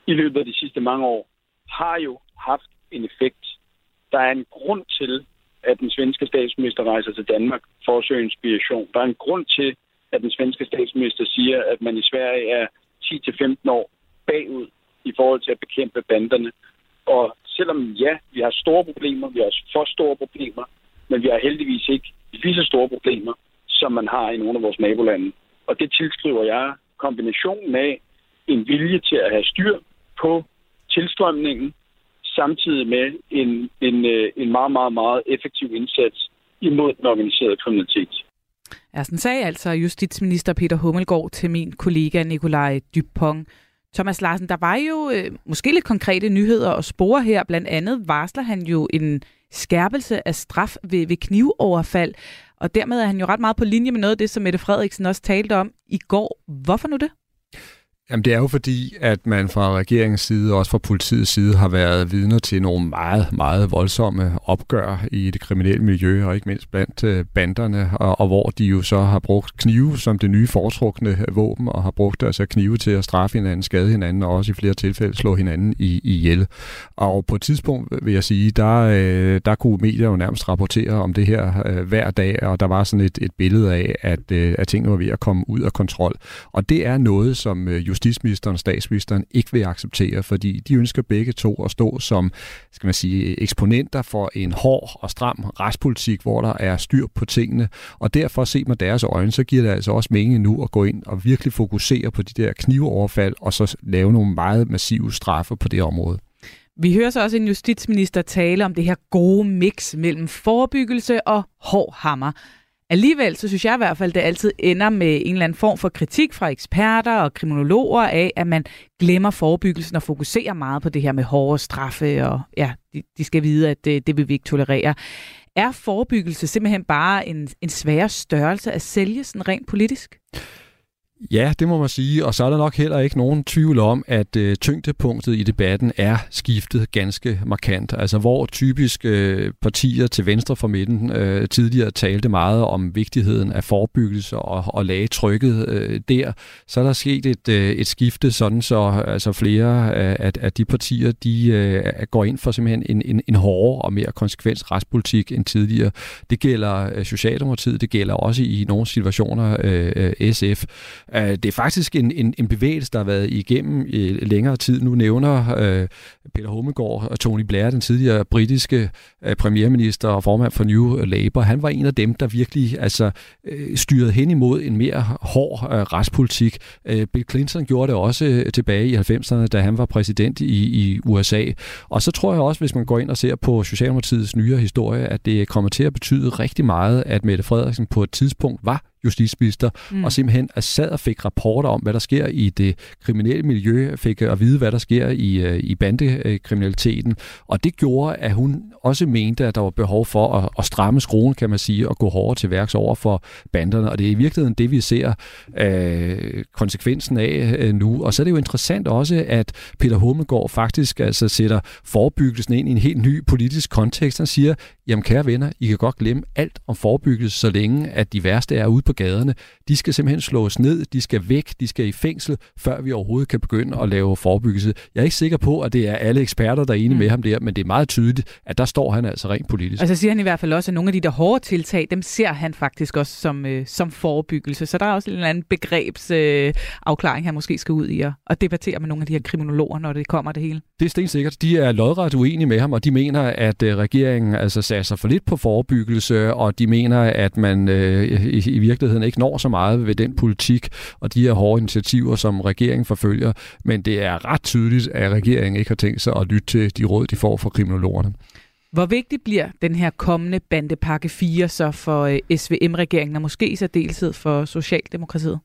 i løbet af de sidste mange år, har jo haft en effekt. Der er en grund til, at den svenske statsminister rejser til Danmark for at søge inspiration. Der er en grund til, at den svenske statsminister siger, at man i Sverige er 10-15 år bagud i forhold til at bekæmpe banderne. Og selvom ja, vi har store problemer, vi har for store problemer, men vi har heldigvis ikke lige så store problemer, som man har i nogle af vores nabolande. Og det tilskriver jeg kombinationen af en vilje til at have styr på tilstrømningen, samtidig med en, en, øh, en meget, meget, meget effektiv indsats imod den organiserede kriminalitet. Ja, sådan sagde altså justitsminister Peter Hummelgaard til min kollega Nikolaj Dupont. Thomas Larsen, der var jo øh, måske lidt konkrete nyheder og spore her. Blandt andet varsler han jo en skærpelse af straf ved, ved knivoverfald. Og dermed er han jo ret meget på linje med noget af det, som Mette Frederiksen også talte om i går. Hvorfor nu det? Jamen det er jo fordi, at man fra regeringens side, og også fra politiets side, har været vidner til nogle meget, meget voldsomme opgør i det kriminelle miljø, og ikke mindst blandt øh, banderne, og, og hvor de jo så har brugt knive som det nye foretrukne våben, og har brugt altså knive til at straffe hinanden, skade hinanden, og også i flere tilfælde slå hinanden i, i ihjel. Og på et tidspunkt, vil jeg sige, der, øh, der kunne medier jo nærmest rapportere om det her øh, hver dag, og der var sådan et, et billede af, at, at tingene var ved at komme ud af kontrol. Og det er noget, som jo justitsministeren og statsministeren ikke vil acceptere, fordi de ønsker begge to at stå som skal man sige, eksponenter for en hård og stram retspolitik, hvor der er styr på tingene. Og derfor set med deres øjne, så giver det altså også mening nu at gå ind og virkelig fokusere på de der knivoverfald, og så lave nogle meget massive straffe på det område. Vi hører så også en justitsminister tale om det her gode mix mellem forebyggelse og hård hammer. Alligevel så synes jeg i hvert fald, det altid ender med en eller anden form for kritik fra eksperter og kriminologer af, at man glemmer forebyggelsen og fokuserer meget på det her med hårde straffe, og ja, de, de skal vide, at det, det vil vi ikke tolerere. Er forebyggelse simpelthen bare en, en sværere størrelse at sælge sådan rent politisk? Ja, det må man sige, og så er der nok heller ikke nogen tvivl om, at øh, tyngdepunktet i debatten er skiftet ganske markant. Altså hvor typisk øh, partier til venstre for midten øh, tidligere talte meget om vigtigheden af forebyggelse og, og lage trykket øh, der, så er der sket et, øh, et skifte, sådan så altså flere af, af de partier, de øh, går ind for simpelthen en, en, en hårdere og mere konsekvens retspolitik end tidligere. Det gælder øh, Socialdemokratiet, det gælder også i nogle situationer øh, øh SF. Øh, det er faktisk en, en, en bevægelse, der har været igennem i længere tid. Nu nævner øh, Peter Hummelgaard og Tony Blair, den tidligere britiske øh, premierminister og formand for New Labour, han var en af dem, der virkelig altså, øh, styrede hen imod en mere hård øh, retspolitik. Øh, Bill Clinton gjorde det også øh, tilbage i 90'erne, da han var præsident i, i USA. Og så tror jeg også, hvis man går ind og ser på Socialdemokratiets nyere historie, at det kommer til at betyde rigtig meget, at Mette Frederiksen på et tidspunkt var justitsminister, mm. og simpelthen sad og fik rapporter om, hvad der sker i det kriminelle miljø, fik at vide, hvad der sker i, øh, i bandekriminaliteten, og det gjorde, at hun også mente, at der var behov for at, at stramme skruen, kan man sige, og gå hårdere til værks over for banderne, og det er i virkeligheden det, vi ser øh, konsekvensen af øh, nu. Og så er det jo interessant også, at Peter Hummelgaard faktisk altså sætter forebyggelsen ind i en helt ny politisk kontekst. Han siger, jamen kære venner, I kan godt glemme alt om forebyggelse, så længe at de værste er ude på gaderne. De skal simpelthen slås ned, de skal væk, de skal i fængsel, før vi overhovedet kan begynde at lave forebyggelse. Jeg er ikke sikker på, at det er alle eksperter, der er enige mm. med ham der, men det er meget tydeligt, at der står han altså rent politisk. Og så siger han i hvert fald også, at nogle af de der hårde tiltag, dem ser han faktisk også som, øh, som forebyggelse. Så der er også en eller anden begrebsafklaring, øh, han måske skal ud i at, at debattere med nogle af de her kriminologer, når det kommer det hele. Det er stensikkert. De er lodret uenige med ham, og de mener, at øh, regeringen altså satser for lidt på forebyggelse, og de mener, at man øh, i, i virkeligheden ikke når så meget ved den politik og de her hårde initiativer, som regeringen forfølger. Men det er ret tydeligt, at regeringen ikke har tænkt sig at lytte til de råd, de får fra kriminologerne. Hvor vigtig bliver den her kommende bandepakke 4 så for øh, SVM-regeringen, og måske i særdeleshed for Socialdemokratiet?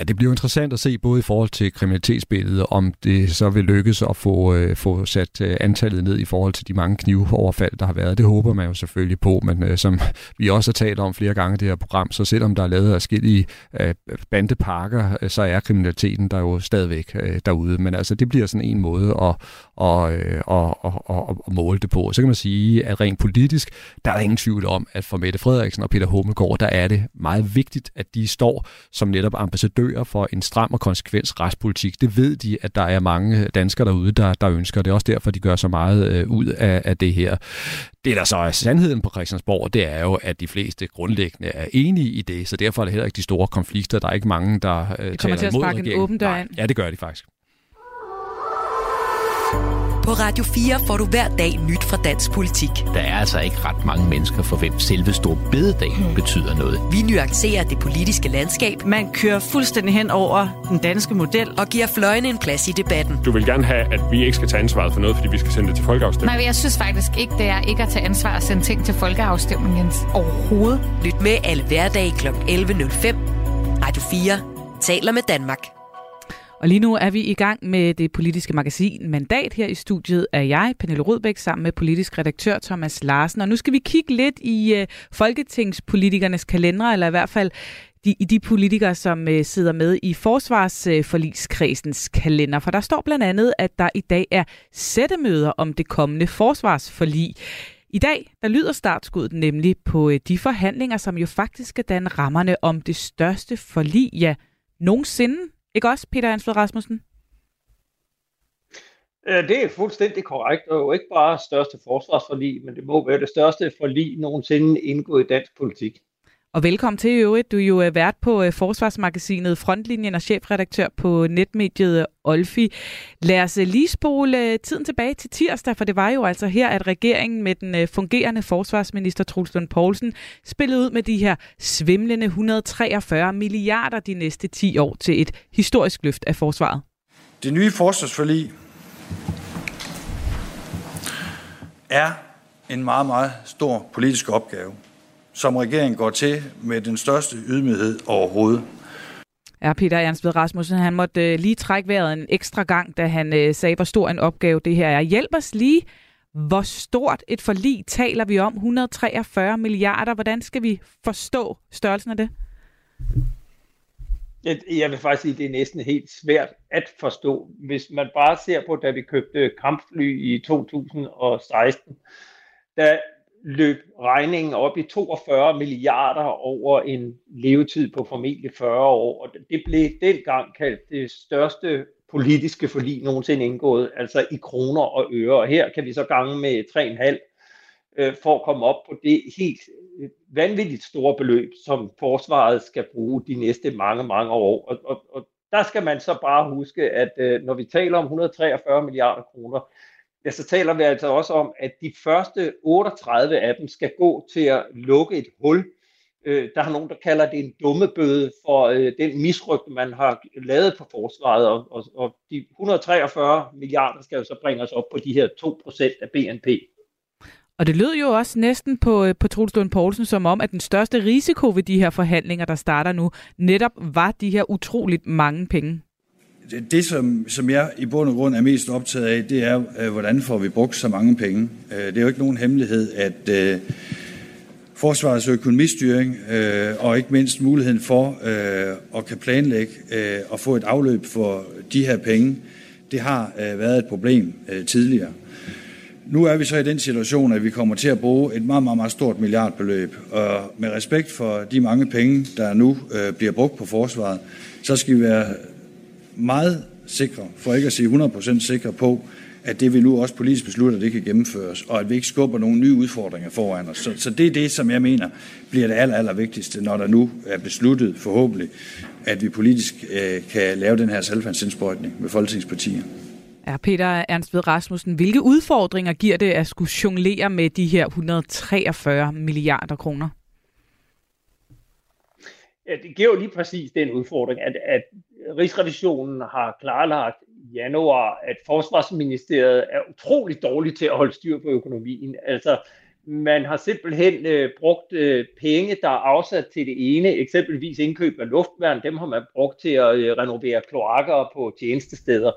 Ja, det bliver interessant at se både i forhold til kriminalitetsbilledet, om det så vil lykkes at få, øh, få sat øh, antallet ned i forhold til de mange knivoverfald, der har været. Det håber man jo selvfølgelig på, men øh, som vi også har talt om flere gange i det her program, så selvom der er lavet forskellige øh, bandepakker, øh, så er kriminaliteten der jo stadigvæk øh, derude. Men altså, det bliver sådan en måde at, og, øh, og, og, og, og måle det på. Så kan man sige, at rent politisk, der er ingen tvivl om, at for Mette Frederiksen og Peter Hummelgaard, der er det meget vigtigt, at de står som netop ambassadører for en stram og konsekvens retspolitik. Det ved de, at der er mange danskere derude, der, der ønsker. Det er også derfor, de gør så meget øh, ud af, af det her. Det, der så er sandheden på Christiansborg, det er jo, at de fleste grundlæggende er enige i det, så derfor er det heller ikke de store konflikter. Der er ikke mange, der øh, det kommer til at sparke en åben dør ind. Ja, det gør de faktisk. På Radio 4 får du hver dag nyt fra dansk politik. Der er altså ikke ret mange mennesker, for hvem selve stor bededag hmm. betyder noget. Vi nuancerer det politiske landskab. Man kører fuldstændig hen over den danske model. Og giver fløjene en plads i debatten. Du vil gerne have, at vi ikke skal tage ansvaret for noget, fordi vi skal sende det til folkeafstemning. Nej, jeg synes faktisk ikke, det er ikke at tage ansvar at sende ting til folkeafstemning, Jens. Overhovedet. Lyt med alle hverdag kl. 11.05. Radio 4 taler med Danmark. Og lige nu er vi i gang med det politiske magasin Mandat. Her i studiet er jeg, Pernille Rudbæk, sammen med politisk redaktør Thomas Larsen. Og nu skal vi kigge lidt i øh, folketingspolitikernes kalendere, eller i hvert fald de, i de politikere, som øh, sidder med i forsvarsforligskredsens øh, kalender. For der står blandt andet, at der i dag er sættemøder om det kommende forsvarsforlig. I dag der lyder startskuddet nemlig på øh, de forhandlinger, som jo faktisk skal danne rammerne om det største forlig, ja, nogensinde ikke også, Peter Ansved Rasmussen? Øh, det er fuldstændig korrekt, og jo ikke bare største forsvarsforlig, men det må være det største forlig nogensinde indgået i dansk politik. Og velkommen til i øvrigt. Du er jo øh, vært på øh, Forsvarsmagasinet Frontlinjen og chefredaktør på netmediet øh, Olfi. Lad os lige spole tiden tilbage til tirsdag, for det var jo altså her, at regeringen med den fungerende forsvarsminister Truls Lund Poulsen spillede ud med de her svimlende 143 milliarder de næste 10 år til et historisk løft af forsvaret. Det nye forsvarsforlig er en meget, meget stor politisk opgave som regeringen går til med den største ydmyghed overhovedet. Ja, Peter Ernst ved Rasmussen, han måtte øh, lige trække vejret en ekstra gang, da han øh, sagde, hvor stor en opgave det her er. Hjælp os lige. Hvor stort et forlig taler vi om? 143 milliarder. Hvordan skal vi forstå størrelsen af det? Jeg vil faktisk sige, at det er næsten helt svært at forstå. Hvis man bare ser på, da vi købte kampfly i 2016, der løb regningen op i 42 milliarder over en levetid på formentlig 40 år. Og det blev dengang kaldt det største politiske forlig nogensinde indgået, altså i kroner og øre. Og her kan vi så gange med 3,5 øh, for at komme op på det helt øh, vanvittigt store beløb, som forsvaret skal bruge de næste mange, mange år. Og, og, og der skal man så bare huske, at øh, når vi taler om 143 milliarder kroner, ja, så taler vi altså også om, at de første 38 af dem skal gå til at lukke et hul. Øh, der er nogen, der kalder det en dummebøde for øh, den misrygt, man har lavet på forsvaret, og, og, og de 143 milliarder skal jo så bringe os op på de her 2% af BNP. Og det lød jo også næsten på, øh, på Troels Poulsen som om, at den største risiko ved de her forhandlinger, der starter nu, netop var de her utroligt mange penge det, som, som jeg i bund og grund er mest optaget af, det er, øh, hvordan får vi brugt så mange penge. Øh, det er jo ikke nogen hemmelighed, at øh, forsvarets økonomistyring øh, og ikke mindst muligheden for øh, at kan planlægge øh, og få et afløb for de her penge, det har øh, været et problem øh, tidligere. Nu er vi så i den situation, at vi kommer til at bruge et meget, meget, meget stort milliardbeløb. Og med respekt for de mange penge, der nu øh, bliver brugt på forsvaret, så skal vi være meget sikre, for ikke at sige 100% sikre på, at det vi nu også politisk beslutter, det kan gennemføres, og at vi ikke skubber nogle nye udfordringer foran os. Så, så det er det, som jeg mener bliver det aller, aller vigtigste, når der nu er besluttet forhåbentlig, at vi politisk øh, kan lave den her salgfandsindsprøjtning med folketingspartier. Ja, Peter Ernst ved Rasmussen, hvilke udfordringer giver det at skulle jonglere med de her 143 milliarder kroner? Det giver jo lige præcis den udfordring, at, at Rigsrevisionen har klarlagt i januar, at Forsvarsministeriet er utrolig dårligt til at holde styr på økonomien. Altså, man har simpelthen øh, brugt øh, penge, der er afsat til det ene, eksempelvis indkøb af luftværn, dem har man brugt til at øh, renovere kloakker på tjenestesteder.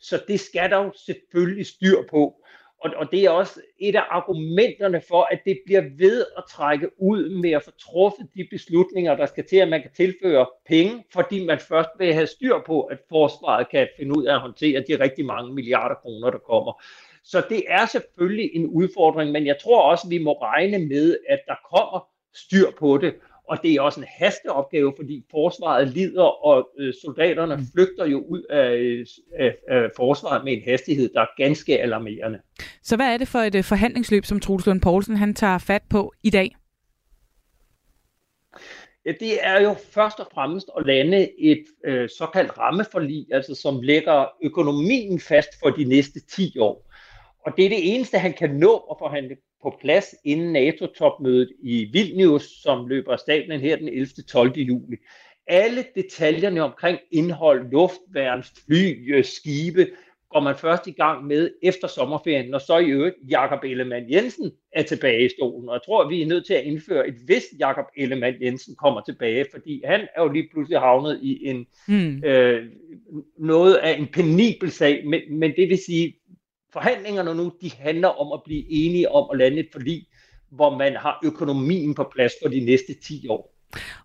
Så det skal der jo selvfølgelig styr på. Og, og det er også et af argumenterne for, at det bliver ved at trække ud med at få truffet de beslutninger, der skal til, at man kan tilføre penge, fordi man først vil have styr på, at forsvaret kan finde ud af at håndtere de rigtig mange milliarder kroner, der kommer. Så det er selvfølgelig en udfordring, men jeg tror også, at vi må regne med, at der kommer styr på det, og det er også en hasteopgave, fordi forsvaret lider, og øh, soldaterne mm. flygter jo ud af, af, af forsvaret med en hastighed, der er ganske alarmerende. Så hvad er det for et øh, forhandlingsløb, som Troels Lund Poulsen han tager fat på i dag? Ja, det er jo først og fremmest at lande et øh, såkaldt rammeforlig, altså som lægger økonomien fast for de næste 10 år. Og det er det eneste, han kan nå at forhandle på plads inden NATO-topmødet i Vilnius, som løber af stablen her den 11. 12. juli. Alle detaljerne omkring indhold, luftværn, fly, øh, skibe, går man først i gang med efter sommerferien, når så i øvrigt Jakob Ellemann Jensen er tilbage i stolen. Og jeg tror, at vi er nødt til at indføre et vist Jakob Ellemann Jensen kommer tilbage, fordi han er jo lige pludselig havnet i en hmm. øh, noget af en penibel sag, men, men det vil sige, forhandlingerne nu, de handler om at blive enige om at lande et forlig, hvor man har økonomien på plads for de næste 10 år.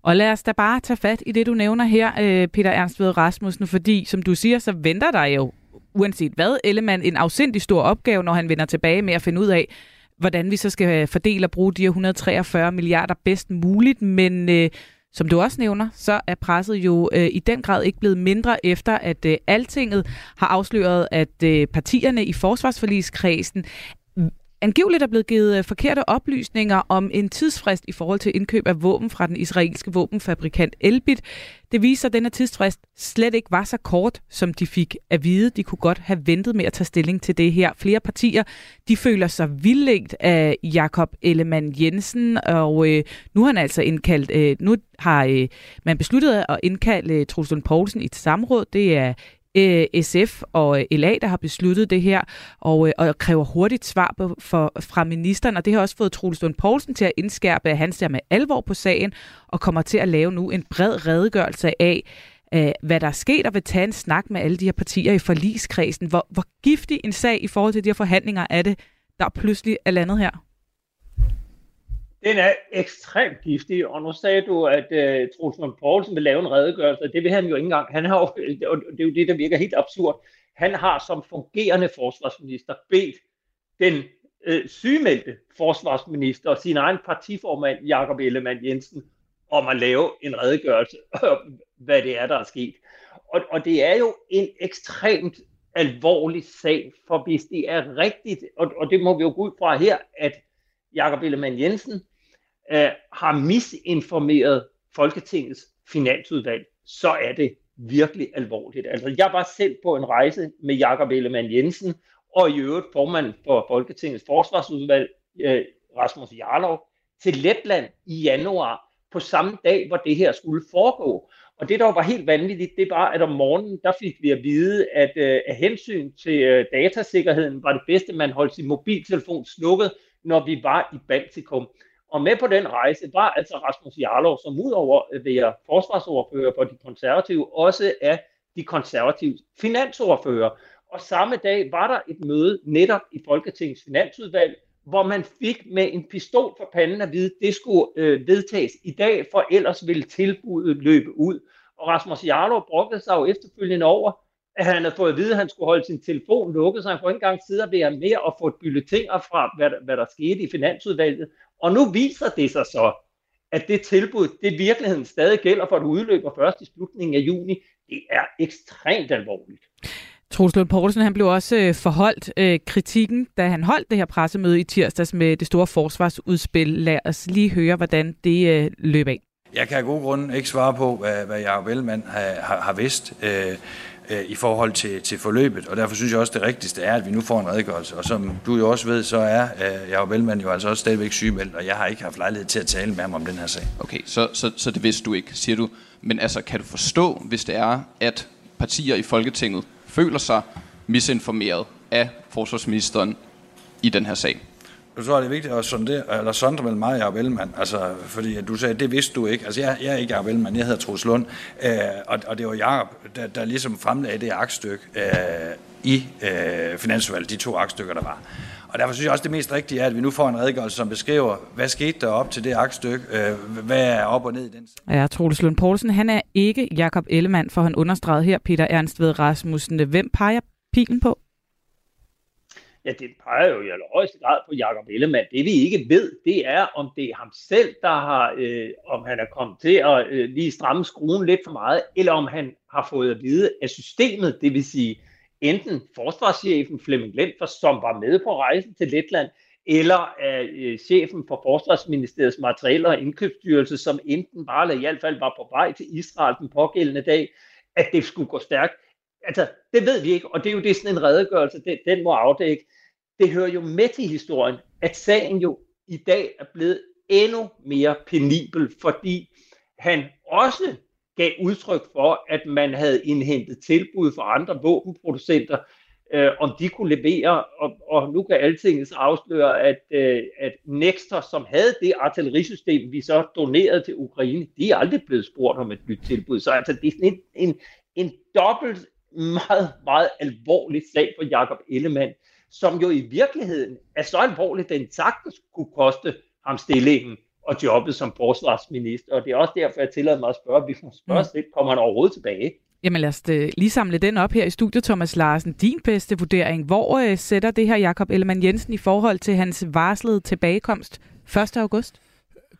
Og lad os da bare tage fat i det, du nævner her, øh, Peter Ernst ved Rasmussen, fordi som du siger, så venter der jo, uanset hvad, Ellemann en afsindig stor opgave, når han vender tilbage med at finde ud af, hvordan vi så skal fordele og bruge de 143 milliarder bedst muligt, men øh, som du også nævner, så er presset jo øh, i den grad ikke blevet mindre efter, at øh, Altinget har afsløret, at øh, partierne i forsvarsforligskredsen angiveligt er blevet givet øh, forkerte oplysninger om en tidsfrist i forhold til indkøb af våben fra den israelske våbenfabrikant Elbit. Det viser, at denne tidsfrist slet ikke var så kort, som de fik at vide. De kunne godt have ventet med at tage stilling til det her. Flere partier de føler sig vildledt af Jakob Ellemann Jensen, og øh, nu har han altså indkaldt, øh, nu har øh, man besluttet at indkalde øh, Truslund Poulsen i et samråd. Det er øh, SF og øh, LA, der har besluttet det her, og, øh, og kræver hurtigt svar på, for, fra ministeren, og det har også fået Troels Lund Poulsen til at indskærpe, at han ser med alvor på sagen, og kommer til at lave nu en bred redegørelse af, øh, hvad der er sket, og vil tage en snak med alle de her partier i forligskredsen. Hvor, hvor giftig en sag i forhold til de her forhandlinger er det, der pludselig er landet her? Den er ekstremt giftig, og nu sagde du, at uh, Troels Lund Poulsen vil lave en redegørelse, det vil han jo ikke engang. Han har og det er jo det, der virker helt absurd. Han har som fungerende forsvarsminister bedt den øh, sygemeldte forsvarsminister og sin egen partiformand, Jakob Ellemann Jensen, om at lave en redegørelse om, hvad det er, der er sket. Og, og det er jo en ekstremt alvorlig sag, for hvis det er rigtigt, og, og det må vi jo gå ud fra her, at Jakob Ellemann Jensen øh, har misinformeret Folketingets finansudvalg, så er det virkelig alvorligt. Altså, jeg var selv på en rejse med Jakob Ellemann Jensen, og i øvrigt formand for Folketingets forsvarsudvalg, øh, Rasmus Jarlov, til Letland i januar, på samme dag, hvor det her skulle foregå. Og det, der var helt vanvittigt, det var, at om morgenen, der fik vi at vide, at øh, af hensyn til øh, datasikkerheden, var det bedste, man holdt sin mobiltelefon slukket, når vi var i Baltikum. Og med på den rejse var altså Rasmus Jarlov, som udover at være forsvarsordfører for de konservative, også er de konservative finansordfører. Og samme dag var der et møde netop i Folketingets finansudvalg, hvor man fik med en pistol for panden at vide, at det skulle øh, vedtages i dag, for ellers ville tilbuddet løbe ud. Og Rasmus Jarlov brokkede sig jo efterfølgende over, at han havde fået at vide, at han skulle holde sin telefon lukket, så han kunne ikke engang sidde og være med og få et bulletin fra, hvad, hvad der skete i Finansudvalget. Og nu viser det sig så, at det tilbud, det i virkeligheden stadig gælder for, at udløber først i slutningen af juni. Det er ekstremt alvorligt. Troels Lund Poulsen han blev også øh, forholdt øh, kritikken, da han holdt det her pressemøde i tirsdags med det store forsvarsudspil. Lad os lige høre, hvordan det øh, løb af. Jeg kan af gode grunde ikke svare på, hvad, hvad Jacob Ellemann har, har, har vidst øh, øh, i forhold til, til forløbet, og derfor synes jeg også, det rigtigste er, at vi nu får en redegørelse. Og som du jo også ved, så er øh, Jacob Ellemann jo altså også stadigvæk sygemeldt, og jeg har ikke haft lejlighed til at tale med ham om den her sag. Okay, så, så, så det vidste du ikke, siger du. Men altså, kan du forstå, hvis det er, at partier i Folketinget føler sig misinformeret af forsvarsministeren i den her sag? Du tror, det er vigtigt at sondere, eller sondre mellem mig og Jacob Ellemann, altså, fordi du sagde, det vidste du ikke. Altså, jeg, jeg er ikke Jacob Ellemann, jeg hedder Troels Lund, øh, og, og det var Jacob, der, der ligesom fremlagde det aktstykke øh, i øh, Finansudvalget, de to aktstykker, der var. Og derfor synes jeg også, det mest rigtige er, at vi nu får en redegørelse, som beskriver, hvad skete der op til det aktstykke, øh, hvad er op og ned i den Ja, Troels Lund Poulsen, han er ikke Jakob Ellemann, for han understregede her, Peter Ernst ved Rasmussen. Hvem peger pilen på? Ja, det peger jo i allerhøjeste grad på Jakob Ellemann. Det vi ikke ved, det er, om det er ham selv, der har, øh, om han er kommet til at øh, lige stramme skruen lidt for meget, eller om han har fået at vide af systemet, det vil sige enten forsvarschefen Flemming Lentfer, som var med på rejsen til Letland, eller af øh, chefen for Forsvarsministeriets materiel- og indkøbsstyrelse, som enten bare eller i hvert fald var på vej til Israel den pågældende dag, at det skulle gå stærkt. Altså, det ved vi ikke, og det er jo det sådan en redegørelse, den, den må afdække. Det hører jo med til historien, at sagen jo i dag er blevet endnu mere penibel, fordi han også gav udtryk for, at man havde indhentet tilbud fra andre våbenproducenter, øh, om de kunne levere, og, og nu kan alting så afsløre, at, øh, at Nexter, som havde det artillerisystem, vi så donerede til Ukraine, de er aldrig blevet spurgt om et nyt tilbud. Så altså, det er sådan en, en, en dobbelt meget, meget alvorlig sag for Jakob Ellemann, som jo i virkeligheden er så alvorligt, den sagtens kunne koste ham stillingen og jobbet som forsvarsminister. Og det er også derfor, jeg tillader mig at spørge, vi må spørge mm. kommer han overhovedet tilbage? Jamen lad os øh, lige samle den op her i studiet, Thomas Larsen. Din bedste vurdering, hvor øh, sætter det her Jakob Ellemann Jensen i forhold til hans varslede tilbagekomst 1. august?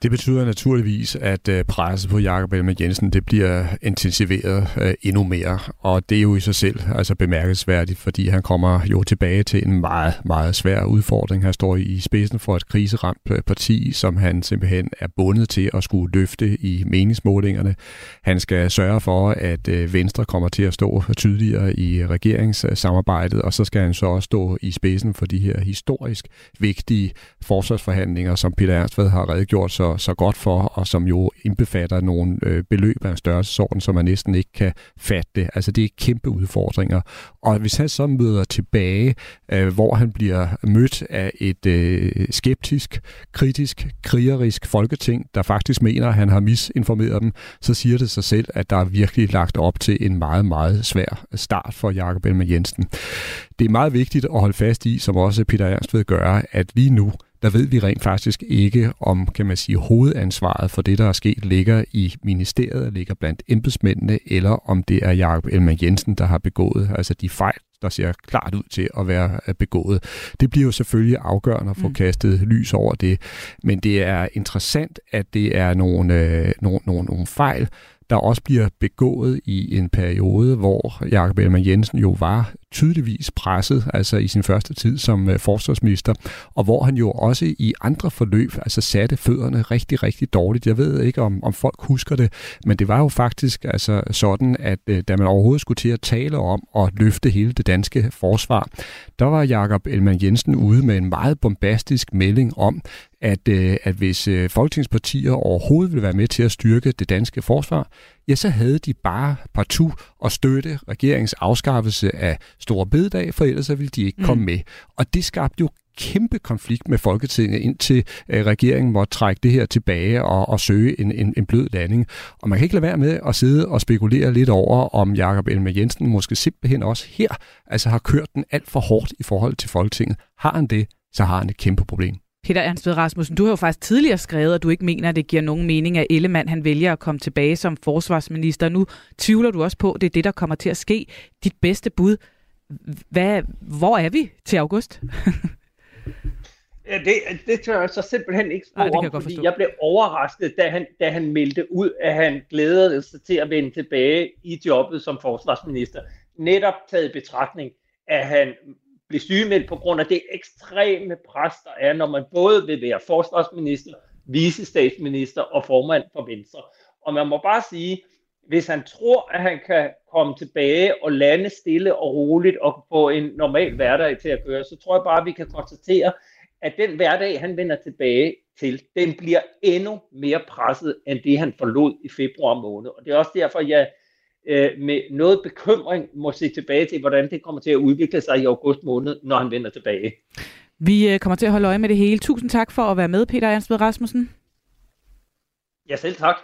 Det betyder naturligvis, at øh, presset på Jakob Elmer Jensen det bliver intensiveret øh, endnu mere, og det er jo i sig selv altså bemærkelsesværdigt, fordi han kommer jo tilbage til en meget, meget svær udfordring. Han står i spidsen for et kriseramt øh, parti, som han simpelthen er bundet til at skulle løfte i meningsmålingerne. Han skal sørge for, at Venstre kommer til at stå tydeligere i regeringssamarbejdet, og så skal han så også stå i spidsen for de her historisk vigtige forsvarsforhandlinger, som Peter Ernstved har redegjort så så, så godt for, og som jo indbefatter nogle øh, beløb af en størrelsesorden, som man næsten ikke kan fatte. Altså det er kæmpe udfordringer. Og hvis han så møder tilbage, øh, hvor han bliver mødt af et øh, skeptisk, kritisk, krigerisk folketing, der faktisk mener, at han har misinformeret dem, så siger det sig selv, at der er virkelig lagt op til en meget, meget svær start for Jakob Elmer Jensen. Det er meget vigtigt at holde fast i, som også Peter Ernst vil gøre, at lige nu, der ved vi rent faktisk ikke, om kan man sige, hovedansvaret for det, der er sket, ligger i ministeriet, ligger blandt embedsmændene, eller om det er Jakob Ellemann Jensen, der har begået altså de fejl, der ser klart ud til at være øh, begået. Det bliver jo selvfølgelig afgørende at få mm. kastet lys over det, men det er interessant, at det er nogle, øh, nogle, nogle, nogle fejl, der også bliver begået i en periode, hvor Jakob Ellemann Jensen jo var tydeligvis presset, altså i sin første tid som øh, forsvarsminister, og hvor han jo også i andre forløb altså satte fødderne rigtig, rigtig dårligt. Jeg ved ikke, om, om folk husker det, men det var jo faktisk altså sådan, at øh, da man overhovedet skulle til at tale om at løfte hele det danske forsvar, der var Jakob Elman Jensen ude med en meget bombastisk melding om, at, øh, at hvis øh, folketingspartier overhovedet vil være med til at styrke det danske forsvar, ja, så havde de bare partout at støtte regeringens afskaffelse af store bededag, for ellers så ville de ikke mm. komme med. Og det skabte jo kæmpe konflikt med Folketinget, indtil øh, regeringen måtte trække det her tilbage og, og søge en, en, en blød landing. Og man kan ikke lade være med at sidde og spekulere lidt over, om Jakob Elmer Jensen måske simpelthen også her altså har kørt den alt for hårdt i forhold til Folketinget. Har han det, så har han et kæmpe problem. Peter Ernst Rasmussen, du har jo faktisk tidligere skrevet, at du ikke mener, at det giver nogen mening, at Ellemann han vælger at komme tilbage som forsvarsminister. Nu tvivler du også på, at det er det, der kommer til at ske. Dit bedste bud, hvad, hvor er vi til august? Ja, det, det tør jeg så simpelthen ikke spå om, jeg fordi jeg blev overrasket, da han, da han meldte ud, at han glædede sig til at vende tilbage i jobbet som forsvarsminister. Netop taget i betragtning, at han blive sygemeldt på grund af det ekstreme pres, der er, når man både vil være forsvarsminister, visestatsminister og formand for Venstre. Og man må bare sige, hvis han tror, at han kan komme tilbage og lande stille og roligt og få en normal hverdag til at køre, så tror jeg bare, at vi kan konstatere, at den hverdag, han vender tilbage til, den bliver endnu mere presset, end det han forlod i februar måned. Og det er også derfor, jeg øh, med noget bekymring må se tilbage til, hvordan det kommer til at udvikle sig i august måned, når han vender tilbage. Vi øh, kommer til at holde øje med det hele. Tusind tak for at være med, Peter Ernst Rasmussen. Ja, selv tak.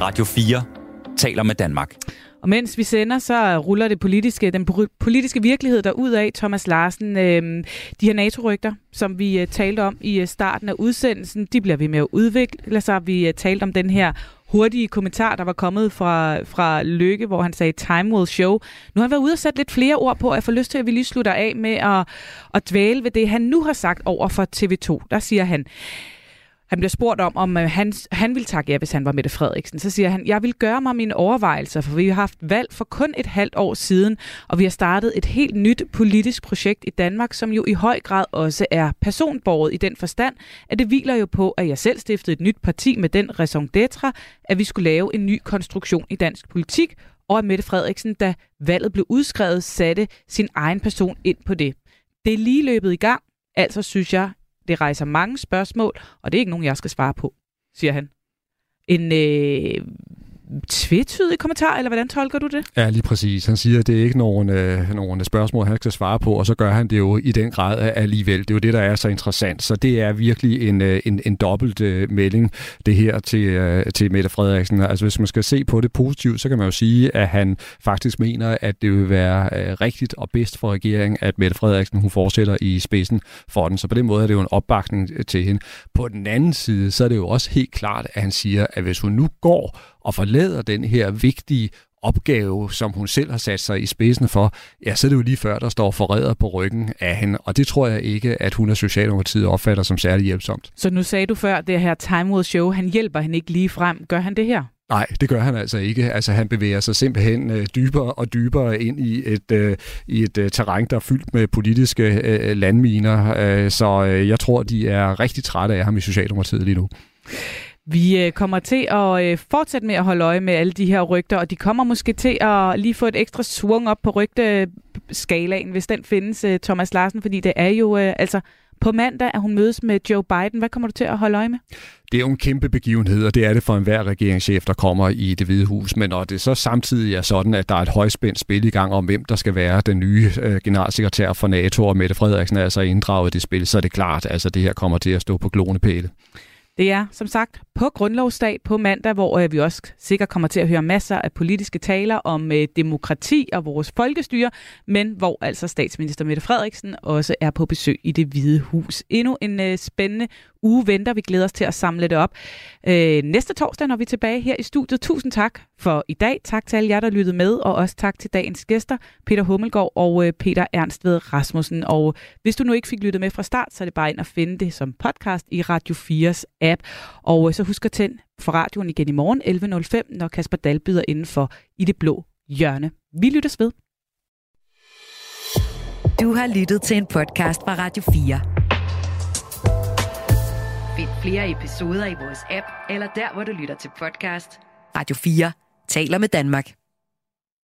Radio 4 taler med Danmark. Og mens vi sender, så ruller det politiske, den politiske virkelighed der ud af Thomas Larsen. Øh, de her NATO-rygter, som vi øh, talte om i øh, starten af udsendelsen, de bliver vi med at udvikle sig. Vi øh, talte om den her hurtige kommentar, der var kommet fra, fra Lykke, hvor han sagde, time will show. Nu har han været ude og sætte lidt flere ord på, og jeg får lyst til, at vi lige slutter af med at, at dvæle ved det, han nu har sagt over for TV2. Der siger han, han bliver spurgt om, om øh, han, han vil takke ja, hvis han var Mette Frederiksen. Så siger han, jeg vil gøre mig mine overvejelser, for vi har haft valg for kun et halvt år siden, og vi har startet et helt nyt politisk projekt i Danmark, som jo i høj grad også er personborget i den forstand, at det hviler jo på, at jeg selv stiftede et nyt parti med den raison d'etre, at vi skulle lave en ny konstruktion i dansk politik, og at Mette Frederiksen, da valget blev udskrevet, satte sin egen person ind på det. Det er lige løbet i gang, altså synes jeg, det rejser mange spørgsmål, og det er ikke nogen, jeg skal svare på, siger han. En øh, tvetydig kommentar, eller hvordan tolker du det? Ja, lige præcis. Han siger, at det er ikke nogen, øh, nogen spørgsmål, han skal svare på, og så gør han det jo i den grad alligevel. Det er jo det, der er så interessant. Så det er virkelig en, øh, en, en dobbelt øh, melding, det her til, øh, til Mette Frederiksen. Altså hvis man skal se på det positivt, så kan man jo sige, at han faktisk mener, at det vil være øh, rigtigt og bedst for regeringen, at Mette Frederiksen hun fortsætter i spidsen for den. Så på den måde er det jo en opbakning til hende. På den anden side, så er det jo også helt klart, at han siger, at hvis hun nu går og forlader den her vigtige opgave, som hun selv har sat sig i spidsen for, ja, så er det jo lige før, der står forræder på ryggen af hende. Og det tror jeg ikke, at hun og Socialdemokratiet opfatter som særlig hjælpsomt. Så nu sagde du før, det her Time Will Show, han hjælper hende ikke lige frem. Gør han det her? Nej, det gør han altså ikke. Altså han bevæger sig simpelthen øh, dybere og dybere ind i et øh, i et øh, terræn, der er fyldt med politiske øh, landminer. Øh, så øh, jeg tror, de er rigtig trætte af ham i Socialdemokratiet lige nu. Vi øh, kommer til at øh, fortsætte med at holde øje med alle de her rygter, og de kommer måske til at lige få et ekstra svung op på rygteskalaen, hvis den findes, øh, Thomas Larsen, fordi det er jo altså på mandag, at hun mødes med Joe Biden. Hvad kommer du til at holde øje med? Det er jo en kæmpe begivenhed, og det er det for enhver regeringschef, der kommer i det hvide hus. Men når det så samtidig er sådan, at der er et højspændt spil i gang om, hvem der skal være den nye generalsekretær for NATO, og Mette Frederiksen er altså inddraget i det spil, så er det klart, at altså, det her kommer til at stå på glånepæle. Det er som sagt på Grundlovsdag på mandag, hvor øh, vi også sikkert kommer til at høre masser af politiske taler om øh, demokrati og vores folkestyre, men hvor altså statsminister Mette Frederiksen også er på besøg i det hvide hus. Endnu en øh, spændende uge venter. Vi glæder os til at samle det op øh, næste torsdag, når vi er tilbage her i studiet. Tusind tak for i dag. Tak til alle jer, der lyttede med, og også tak til dagens gæster, Peter Hummelgaard og øh, Peter Ernstved Rasmussen. Og hvis du nu ikke fik lyttet med fra start, så er det bare ind at finde det som podcast i Radio 4's app. Og øh, så husk at tænde for radioen igen i morgen 11.05, når Kasper Dahl byder inden for i det blå hjørne. Vi lyttes ved. Du har lyttet til en podcast fra Radio 4. Find flere episoder i vores app, eller der, hvor du lytter til podcast. Radio 4 taler med Danmark.